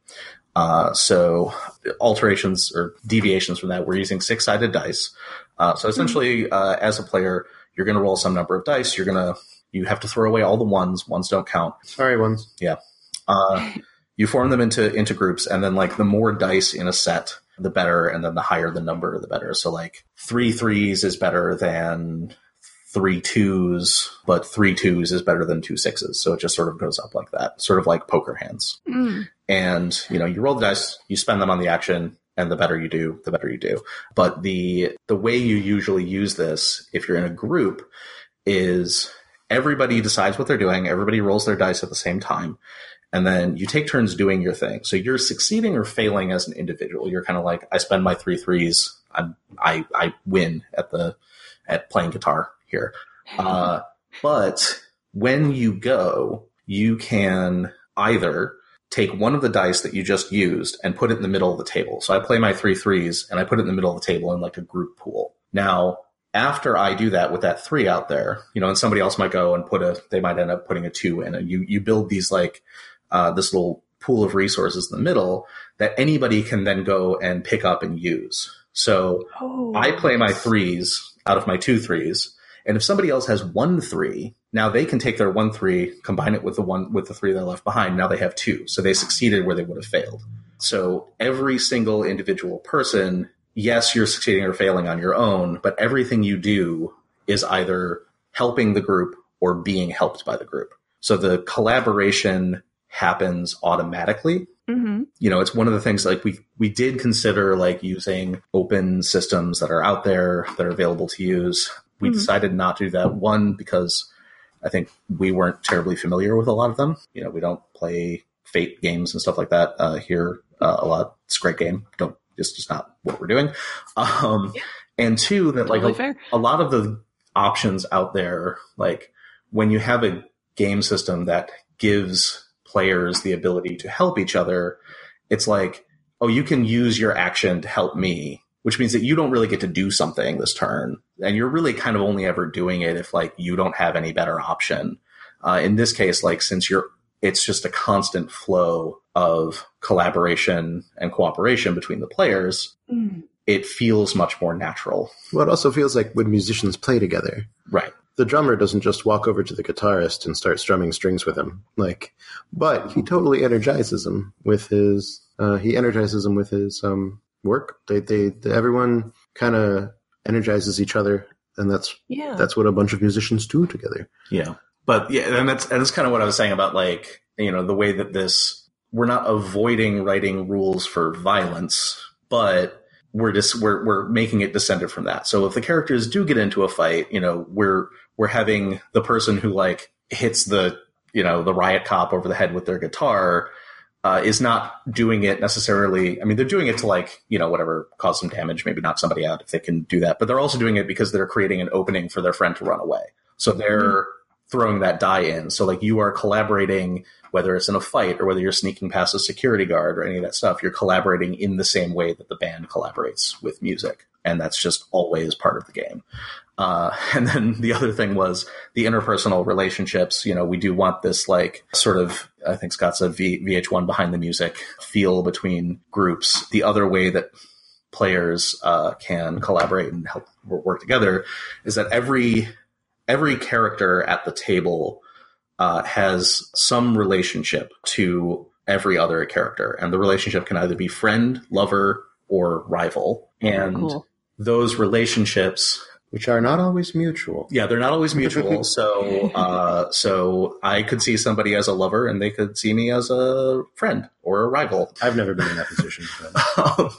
Uh, so alterations or deviations from that, we're using six sided dice. Uh, so essentially, uh, as a player, you're going to roll some number of dice. You're going to you have to throw away all the ones. Ones don't count. Sorry, ones. Yeah. Uh, you form them into into groups, and then like the more dice in a set, the better, and then the higher the number, the better. So like three threes is better than three twos, but three twos is better than two sixes. So it just sort of goes up like that, sort of like poker hands. Mm. And you know, you roll the dice, you spend them on the action, and the better you do, the better you do. But the the way you usually use this, if you're in a group, is everybody decides what they're doing, everybody rolls their dice at the same time, and then you take turns doing your thing. So you're succeeding or failing as an individual. You're kind of like, I spend my three threes, I'm, I I win at the at playing guitar here. Uh, but when you go, you can either take one of the dice that you just used and put it in the middle of the table. So I play my three threes and I put it in the middle of the table in like a group pool. Now, after I do that with that three out there, you know, and somebody else might go and put a, they might end up putting a two in and you, you build these like, uh, this little pool of resources in the middle that anybody can then go and pick up and use. So Oh. I play my threes out of my two threes. And if somebody else has one three, now they can take their one three, combine it with the one with the three they left behind. Now they have two. So they succeeded where they would have failed. So every single individual person, yes, you're succeeding or failing on your own, but everything you do is either helping the group or being helped by the group. So the collaboration happens automatically hmm you know, it's one of the things like we we did consider like using open systems that are out there that are available to use. We Mhm. decided not to do that. One because I think we weren't terribly familiar with a lot of them. You know, we don't play Fate games and stuff like that uh, here uh, a lot. It's a great game. Don't it's just not what we're doing. Um, and two that like Totally a- fair. a lot of the options out there, like when you have a game system that gives players the ability to help each other, it's like, oh, you can use your action to help me, which means that you don't really get to do something this turn. And you're really kind of only ever doing it if like you don't have any better option. Uh, in this case, like since you're, it's just a constant flow of collaboration and cooperation between the players. Mm. It feels much more natural. Well, it also feels like when musicians play together, Right. the drummer doesn't just walk over to the guitarist and start strumming strings with him. Like, but he totally energizes him with his. Uh, he energizes him with his um, work. They, they, they everyone kind of energizes each other, and that's Yeah. that's what a bunch of musicians do together. Yeah. But yeah, and that's and that's kind of what I was saying about like, you know, the way that this we're not avoiding writing rules for violence, but we're just we're we're making it descended from that. So if the characters do get into a fight, you know, we're we're having the person who like hits the you know the riot cop over the head with their guitar uh, is not doing it necessarily. I mean, they're doing it to like you know whatever cause some damage, maybe not somebody out if they can do that. But they're also doing it because they're creating an opening for their friend to run away. So they're throwing that die in. So like you are collaborating, whether it's in a fight or whether you're sneaking past a security guard or any of that stuff. You're collaborating in the same way that the band collaborates with music, and that's just always part of the game. Uh, and then the other thing was the interpersonal relationships. You know, we do want this like sort of, I think Scott said v- VH1 behind the music feel between groups. The other way that players uh, can collaborate and help work together is that every every character at the table uh, has some relationship to every other character, and the relationship can either be friend, lover, or rival. And Cool. those relationships which are not always mutual. yeah, they're not always mutual. so, uh, so I could see somebody as a lover, and they could see me as a friend or a rival. I've never been in that position. but-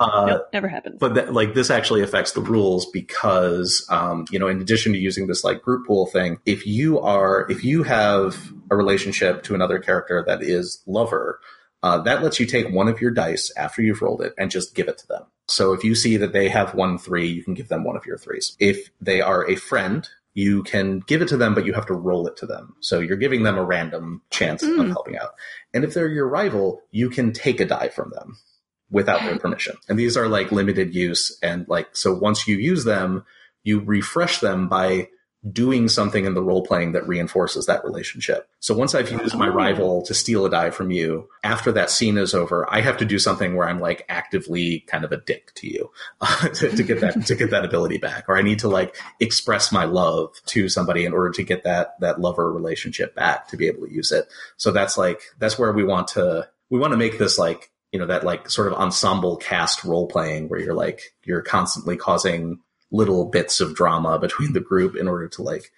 uh, nope, never happens. but that, like this actually affects the rules because um, you know in addition to using this like group pool thing if you are if you have a relationship to another character that is lover uh, that lets you take one of your dice after you've rolled it and just give it to them so if you see that they have one three you can give them one of your threes if they are a friend you can give it to them but you have to roll it to them so you're giving them a random chance of Mm. helping out and if they're your rival you can take a die from them without their permission. And these are like limited use. And like, so once you use them, you refresh them by doing something in the role playing that reinforces that relationship. So once I've used my Oh. rival to steal a die from you, after that scene is over, I have to do something where I'm like actively kind of a dick to you uh, to, to get that, to get that ability back. Or I need to like express my love to somebody in order to get that, that lover relationship back to be able to use it. So that's like, that's where we want to, we want to make this like, you know, that like sort of ensemble cast role playing where you're like, you're constantly causing little bits of drama between the group in order to like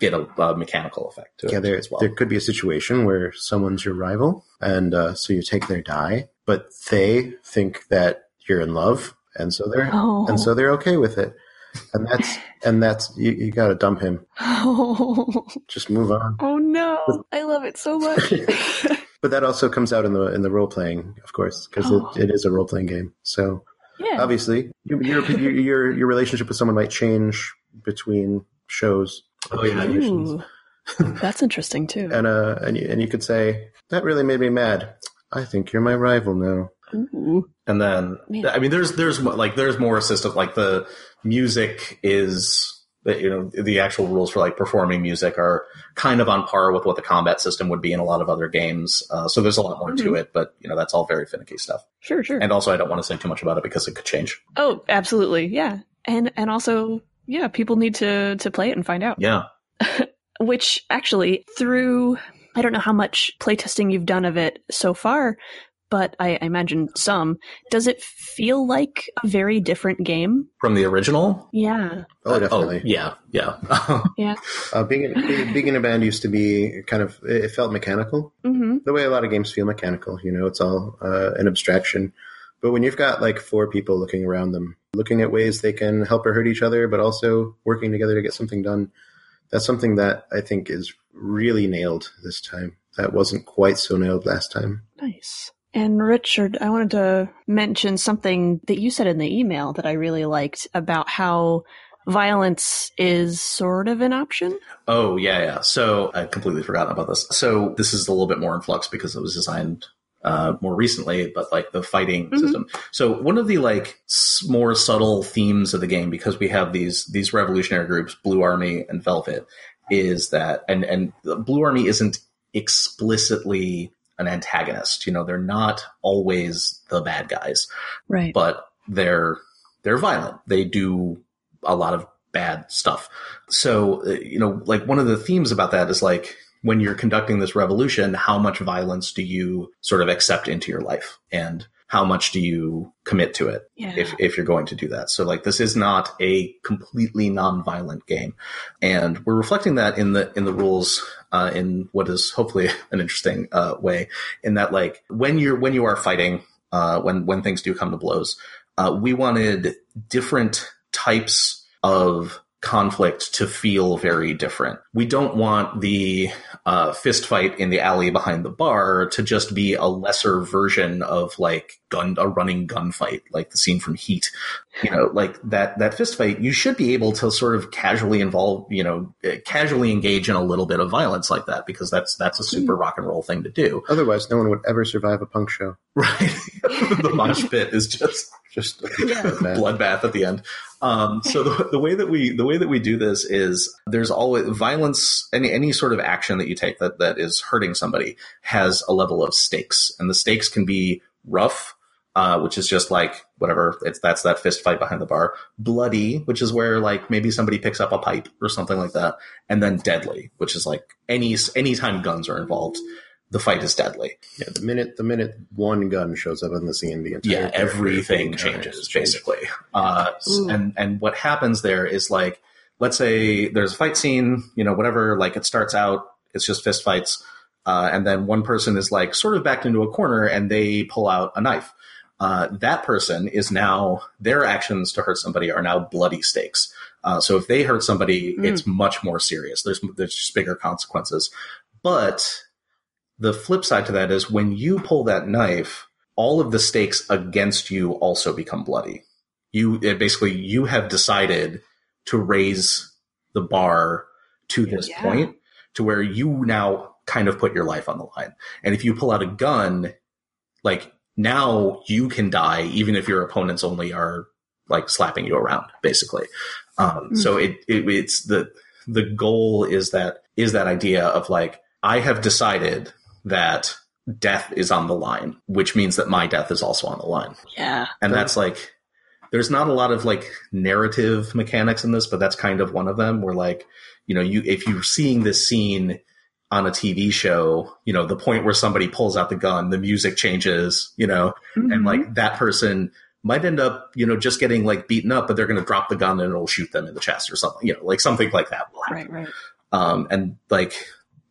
get a, a mechanical effect to yeah, it there as well. there could be a situation where someone's your rival, and uh, so you take their die, but they think that you're in love, and so they're Oh. and so they're okay with it, and that's and that's you, you got to dump him. Oh, Just move on. oh no. I love it so much. But that also comes out in the in the role playing, of course, because Oh. it, it is a role playing game. So yeah. obviously, your, your your your relationship with someone might change between shows. Oh, yeah. Ooh. That's interesting too. and uh, and you, and you could say that really made me mad. I think you're my rival now. Ooh. And then, Man. I mean, there's, there's like, there's more assistive, like the music is, the- you know, the actual rules for like performing music are kind of on par with what the combat system would be in a lot of other games. Uh, so there's a lot more to Mhm. it, but you know, that's all very finicky stuff. Sure, sure. And also, I don't want to say too much about it because it could change. oh, absolutely. Yeah. And and also, yeah, people need to to play it and find out. Yeah. Which actually, through I don't know how much playtesting you've done of it so far, but I, I imagine some. Does it feel like a very different game? From the original? Yeah. Oh, definitely. yeah. Yeah. Yeah. Uh, being, in, being being in a band used to be kind of it felt mechanical. Mm-hmm. The way a lot of games feel mechanical, you know, it's all uh, an abstraction. But when you've got like four people looking around them, looking at ways they can help or hurt each other, but also working together to get something done, that's something that I think is really nailed this time. That wasn't quite so nailed last time. Nice. And Richard, I wanted to mention something that you said in the email that I really liked about how violence is sort of an option. Oh yeah, yeah. So I completely forgot about this. So this is a little bit more in flux because it was designed uh, more recently, but like the fighting Mhm. system. So one of the like s- more subtle themes of the game, because we have these these revolutionary groups, Blue Army and Velvet, is that and and the Blue Army isn't explicitly an antagonist. You know, they're not always the bad guys Right. but they're they're violent. They do a lot of bad stuff. So, uh, you know, like one of the themes about that is like when you're conducting this revolution, how much violence do you sort of accept into your life and how much do you commit to it yeah. if, if you're going to do that. So like this is not a completely non-violent game. And we're reflecting that in the, in the rules, uh, in what is hopefully an interesting, uh, way in that like when you're, when you are fighting, uh, when, when things do come to blows, uh, we wanted different types of conflict to feel very different. We don't want the uh, fist fight in the alley behind the bar to just be a lesser version of like gun a running gunfight, like the scene from Heat. You know, like that that fist fight. You should be able to sort of casually involve, you know, eh, casually engage in a little bit of violence like that because that's that's a super rock and roll thing to do. Otherwise, no one would ever survive a punk show. Right. the mosh pit is just Just a Yeah. bloodbath at the end. Um, so the, the way that we the way that we do this is there's always violence. Any any sort of action that you take that that is hurting somebody has a level of stakes, and the stakes can be rough, uh, which is just like whatever. It's that's that fist fight behind the bar. Bloody, which is where like maybe somebody picks up a pipe or something like that, and then deadly, which is like any any time guns are involved, the fight is deadly. Yeah, the minute the minute one gun shows up on the scene, the entire yeah, everything changes changes. basically. Uh, and and what happens there is like, let's say there's a fight scene, you know, whatever. Like it starts out, it's just fist fights, uh, and then one person is like sort of backed into a corner, and they pull out a knife. Uh, that person is now their actions to hurt somebody are now bloody stakes. Uh, so if they hurt somebody, Mm. it's much more serious. There's there's just bigger consequences. But the flip side to that is when you pull that knife, all of the stakes against you also become bloody. You basically you have decided to raise the bar to this Yeah. point to where you now kind of put your life on the line. And if you pull out a gun, like now you can die even if your opponents only are like slapping you around basically. Um, Mm. so it, it it's the the goal is that is that idea of like I have decided that death is on the line, which means that my death is also on the line. Yeah. And that's like there's not a lot of like narrative mechanics in this, but that's kind of one of them where like, you know, you if you're seeing this scene on a TV show, you know, the point where somebody pulls out the gun, the music changes, you know, and Mhm. like that person might end up, you know, just getting like beaten up, but they're going to drop the gun and it'll shoot them in the chest or something, you know, like something like that will happen. right, right. Um, and like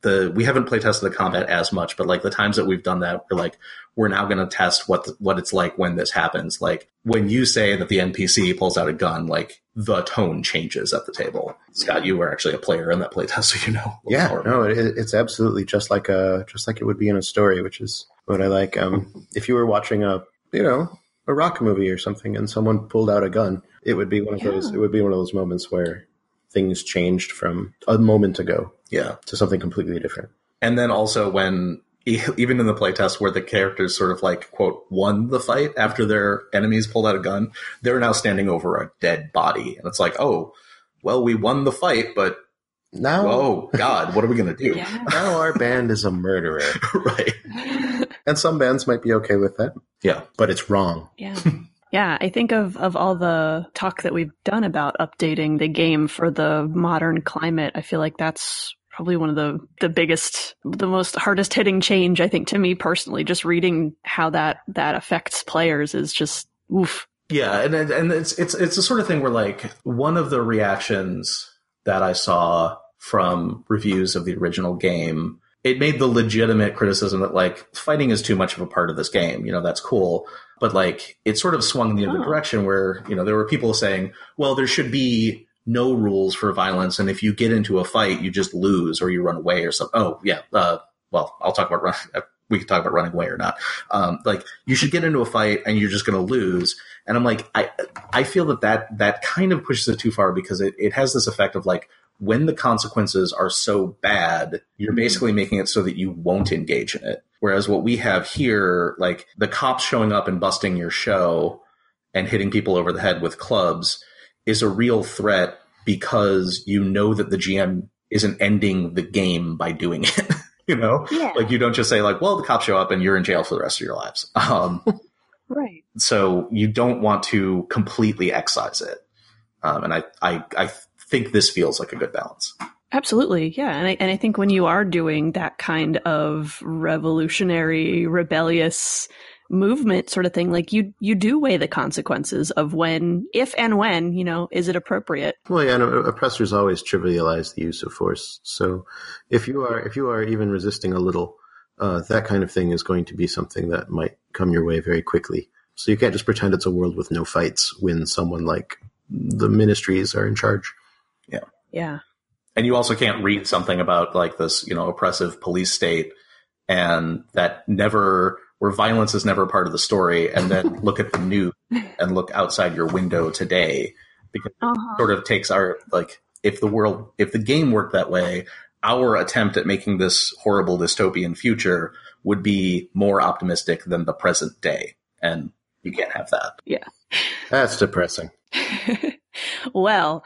the, we haven't play tested the combat as much, but like the times that we've done that, we're like, we're now going to test what, the, what it's like when this happens. Like when you say that the NPC pulls out a gun, like the tone changes at the table. Scott, you were actually a player in that playtest, so you know. Yeah, more. no, it, it's absolutely just like a just like it would be in a story, which is what I like. Um, if you were watching a you know a rock movie or something, and someone pulled out a gun, it would be one of Yeah. those. It would be one of those moments where things changed from a moment ago Yeah. to something completely different. And then also when e- even in the playtest where the characters sort of like quote won the fight after their enemies pulled out a gun, they're now standing over a dead body, and it's like, oh, well, we won the fight, but Now, oh god, what are we gonna do? Yeah. now our band is a murderer, right? and some bands might be okay with that, Yeah, but it's wrong. Yeah. Yeah, I think of, of all the talk that we've done about updating the game for the modern climate. I feel like that's probably one of the, the biggest, the most hardest hitting change, I think, to me personally. Just reading how that, that affects players is just, oof. yeah, and and it's it's it's the sort of thing where like one of the reactions that I saw from reviews of the original game. It made the legitimate criticism that like fighting is too much of a part of this game. You know, that's cool. But like it sort of swung in the other Oh. direction where, you know, there were people saying, well, there should be no rules for violence. And if you get into a fight, you just lose or you run away or something. Oh, yeah. Uh, well, I'll talk about run. We can talk about running away or not. Um, like you should get into a fight and you're just going to lose. And I'm like, I, I feel that that, that kind of pushes it too far because it, it has this effect of like, when the consequences are so bad, you're Mhm. basically making it so that you won't engage in it. Whereas what we have here, like the cops showing up and busting your show and hitting people over the head with clubs is a real threat because you know that the GM isn't ending the game by doing it. you know? Yeah. Like you don't just say like, well, the cops show up and you're in jail for the rest of your lives. Um, right. so you don't want to completely excise it. Um, and I, I, I think this feels like a good balance. Absolutely, yeah, and I and I think when you are doing that kind of revolutionary, rebellious movement sort of thing, like you you do weigh the consequences of when, if and when, you know, is it appropriate? Well, yeah, and oppressors always trivialize the use of force. So, if you are if you are even resisting a little, uh, that kind of thing is going to be something that might come your way very quickly. So you can't just pretend it's a world with no fights when someone like the ministries are in charge. Yeah. Yeah. and you also can't read something about like this you know oppressive police state and that never where violence is never part of the story and then look at the news and look outside your window today because Uh-huh. sort of takes our like if the world if the game worked that way our attempt at making this horrible dystopian future would be more optimistic than the present day and you can't have that Yeah. That's depressing. well,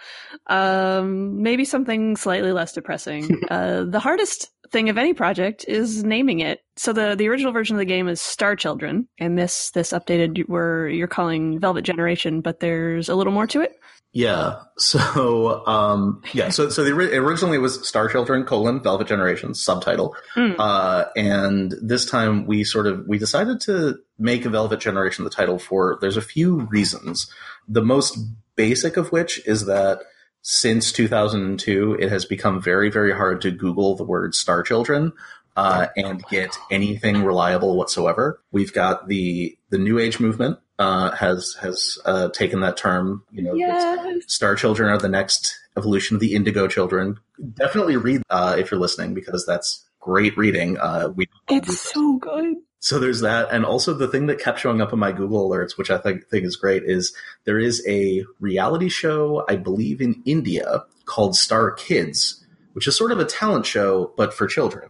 um, maybe something slightly less depressing. uh, the hardest thing of any project is naming it. So the the original version of the game is Star Children, and this this updated where you're calling Velvet Generation, but there's a little more to it. Yeah. So, um, yeah. So, so the, originally it was Star Children colon Velvet Generation subtitle, Mm. uh, and this time we sort of we decided to make Velvet Generation the title for. There's a few reasons. The most basic of which is that since 2002, it has become very, very hard to Google the word Star Children. Uh, and get anything reliable whatsoever. We've got the the New Age movement uh, has has uh, taken that term. You know, Yes. Star Children are the next evolution of the Indigo Children. Definitely read uh, if you're listening because that's great reading. Uh, we It's so good. So there's that, and also the thing that kept showing up in my Google alerts, which I think think is great, is there is a reality show I believe in India called Star Kids, which is sort of a talent show but for children.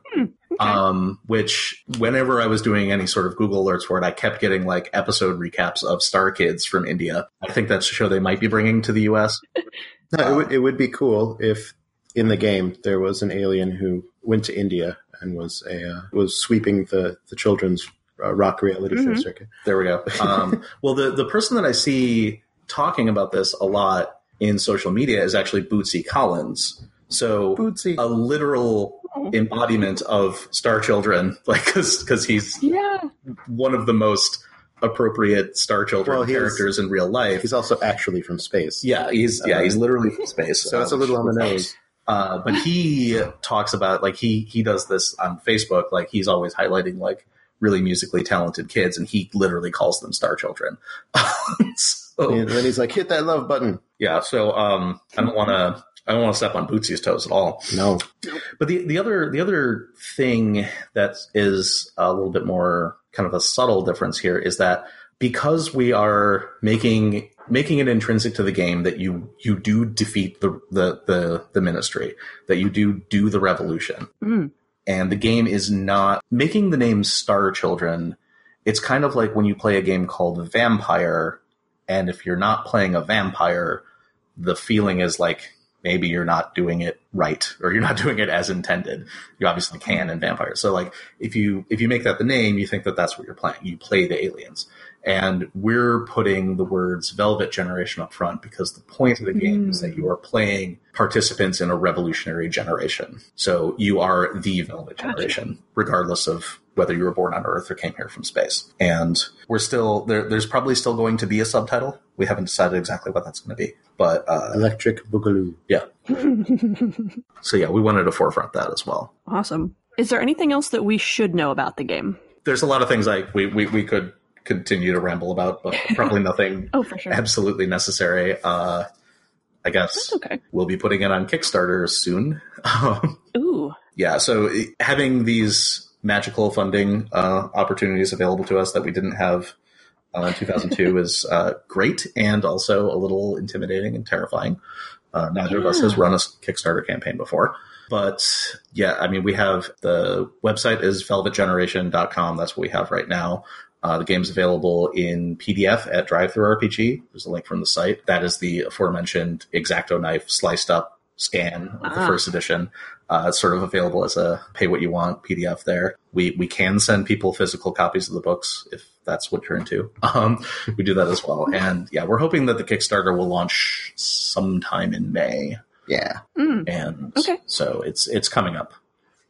Um, which whenever I was doing any sort of Google alerts for it, I kept getting like episode recaps of Star Kids from India. I think that's a show they might be bringing to the U.S. No, it, would, it would be cool if in the game there was an alien who went to India and was a uh, was sweeping the the children's uh, rock reality show Mhm. circuit. There we go. Um, well, the the person that I see talking about this a lot in social media is actually Bootsy Collins. So Bootsy. a literal embodiment of Star Children, like because he's Yeah. one of the most appropriate Star Children Well, he is- characters in real life. He's also actually from space. yeah, he's yeah, he's literally from space. So it's a little on the nose. Uh, but he talks about like he he does this on Facebook. Like he's always highlighting like really musically talented kids, and he literally calls them Star Children. so And then he's like, hit that love button. yeah, so um, I don't want to I don't want to step on Bootsy's toes at all. No. But the the other the other thing that is a little bit more kind of a subtle difference here is that because we are making making it intrinsic to the game that you you do defeat the the the, the ministry that you do do the revolution Mm. and the game is not making the name Star Children. It's kind of like when you play a game called Vampire, and if you're not playing a vampire, the feeling is like maybe you're not doing it right or you're not doing it as intended. You obviously can in Vampire. So like if you if you make that the name, you think that that's what you're playing. You play the aliens. And we're putting the words Velvet Generation up front because the point of the game is that you are playing participants in a revolutionary generation. So you are the Velvet Gotcha. Generation, regardless of whether you were born on Earth or came here from space. And we're still there. There's probably still going to be a subtitle. We haven't decided exactly what that's going to be, but uh, Electric Boogaloo. yeah. So yeah, we wanted to forefront that as well. awesome. Is there anything else that we should know about the game? There's a lot of things like we we, we could continue to ramble about, but probably nothing Oh, for sure. absolutely necessary. Uh, I guess That's okay. we'll be putting it on Kickstarter soon. Um, Ooh. yeah, so having these magical funding uh, opportunities available to us that we didn't have uh, in 2002 is uh, great and also a little intimidating and terrifying. Uh, neither of us has run a Kickstarter campaign before. But yeah, I mean, we have the website is velvetgeneration.com. That's what we have right now. Uh, the game's available in PDF at DriveThruRPG. There's a link from the site. That is the aforementioned Exacto knife sliced up scan of the Ah. first edition. Uh, it's sort of available as a pay what you want PDF there. We we can send people physical copies of the books if that's what you're into. Um, we do that as well. And yeah, we're hoping that the Kickstarter will launch sometime in May. Yeah. Mm, And Okay. so it's it's coming up.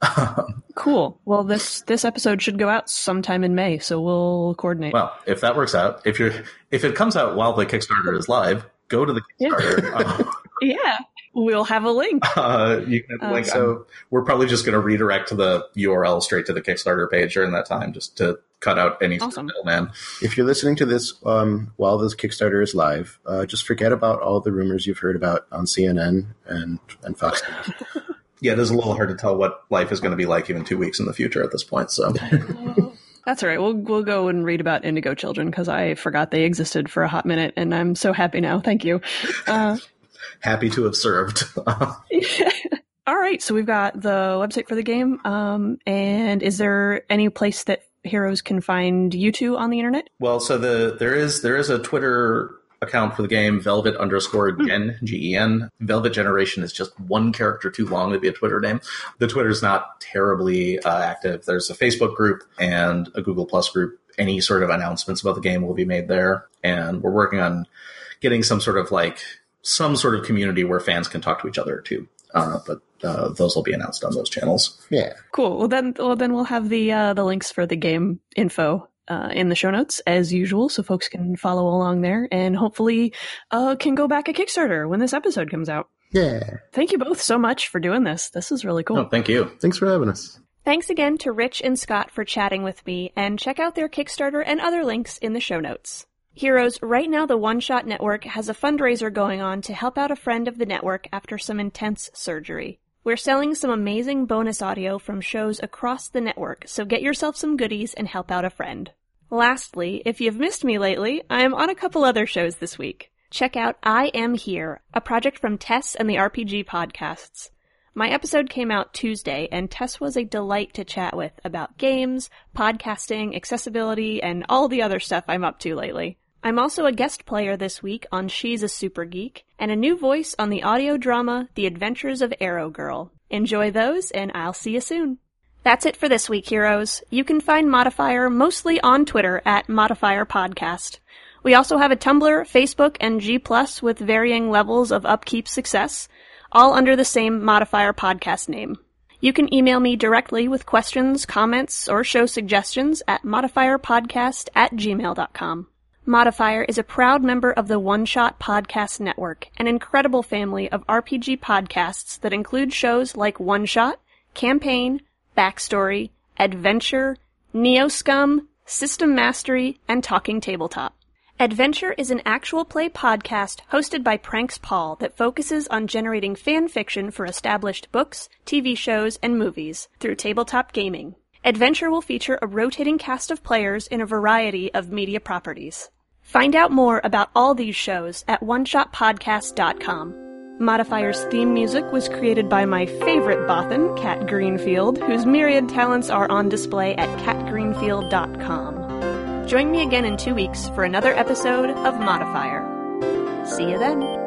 cool. Well, this this episode should go out sometime in May, so we'll coordinate. Well, if that works out, if you're if it comes out while the Kickstarter is live, go to the Kickstarter. Um, yeah. We'll have a link. Uh, you can have the Uh, link. so- So we're probably just going to redirect to the URL straight to the Kickstarter page during that time, just to cut out any Awesome. middleman. If you're listening to this um, while this Kickstarter is live, uh, just forget about all the rumors you've heard about on CNN and and Fox News. Yeah, it is a little hard to tell what life is going to be like even two weeks in the future at this point. So That's all right. We'll we'll go and read about Indigo Children because I forgot they existed for a hot minute, and I'm so happy now. Thank you. Uh, happy to have served. all right, so we've got the website for the game. Um, and is there any place that heroes can find you two on the internet? well, so the there is there is a Twitter account for the game, Velvet underscore Gen G E N. Velvet Generation is just one character too long to be a Twitter name. The Twitter's not terribly uh, active. There's a Facebook group and a Google Plus group. Any sort of announcements about the game will be made there, and we're working on getting some sort of like some sort of community where fans can talk to each other too. Uh, but uh, those will be announced on those channels. Yeah. Cool. Well then, well then we'll have the uh, the links for the game info uh, in the show notes as usual, so folks can follow along there and hopefully uh, can go back a Kickstarter when this episode comes out. Yeah. Thank you both so much for doing this. This is really cool. Oh, thank you. Thanks for having us. Thanks again to Rich and Scott for chatting with me, and check out their Kickstarter and other links in the show notes. Heroes, right now the One Shot Network has a fundraiser going on to help out a friend of the network after some intense surgery. We're selling some amazing bonus audio from shows across the network, so get yourself some goodies and help out a friend. Lastly, if you've missed me lately, I am on a couple other shows this week. Check out I Am Here, a project from Tess and the RPG podcasts. My episode came out Tuesday, and Tess was a delight to chat with about games, podcasting, accessibility, and all the other stuff I'm up to lately. I'm also a guest player this week on She's a Super Geek, and a new voice on the audio drama The Adventures of Arrow Girl. Enjoy those, and I'll see you soon. That's it for this week, heroes. You can find Modifier mostly on Twitter at Modifier Podcast. We also have a Tumblr, Facebook, and G Plus with varying levels of upkeep success, all under the same Modifier Podcast name. You can email me directly with questions, comments, or show suggestions at modifierpodcast at gmail.com. Modifier is a proud member of the One Shot Podcast Network, an incredible family of RPG podcasts that include shows like One Shot, Campaign, Backstory, Adventure, Neoscum, System Mastery, and Talking Tabletop. Adventure is an actual play podcast hosted by Pranks Paul that focuses on generating fan fiction for established books, TV shows, and movies through tabletop gaming. Adventure will feature a rotating cast of players in a variety of media properties. Find out more about all these shows at oneshotpodcast.com. Modifier's theme music was created by my favorite Bothan, Kat Greenfield, whose myriad talents are on display at katgreenfield.com. Join me again in two weeks for another episode of Modifier. See you then.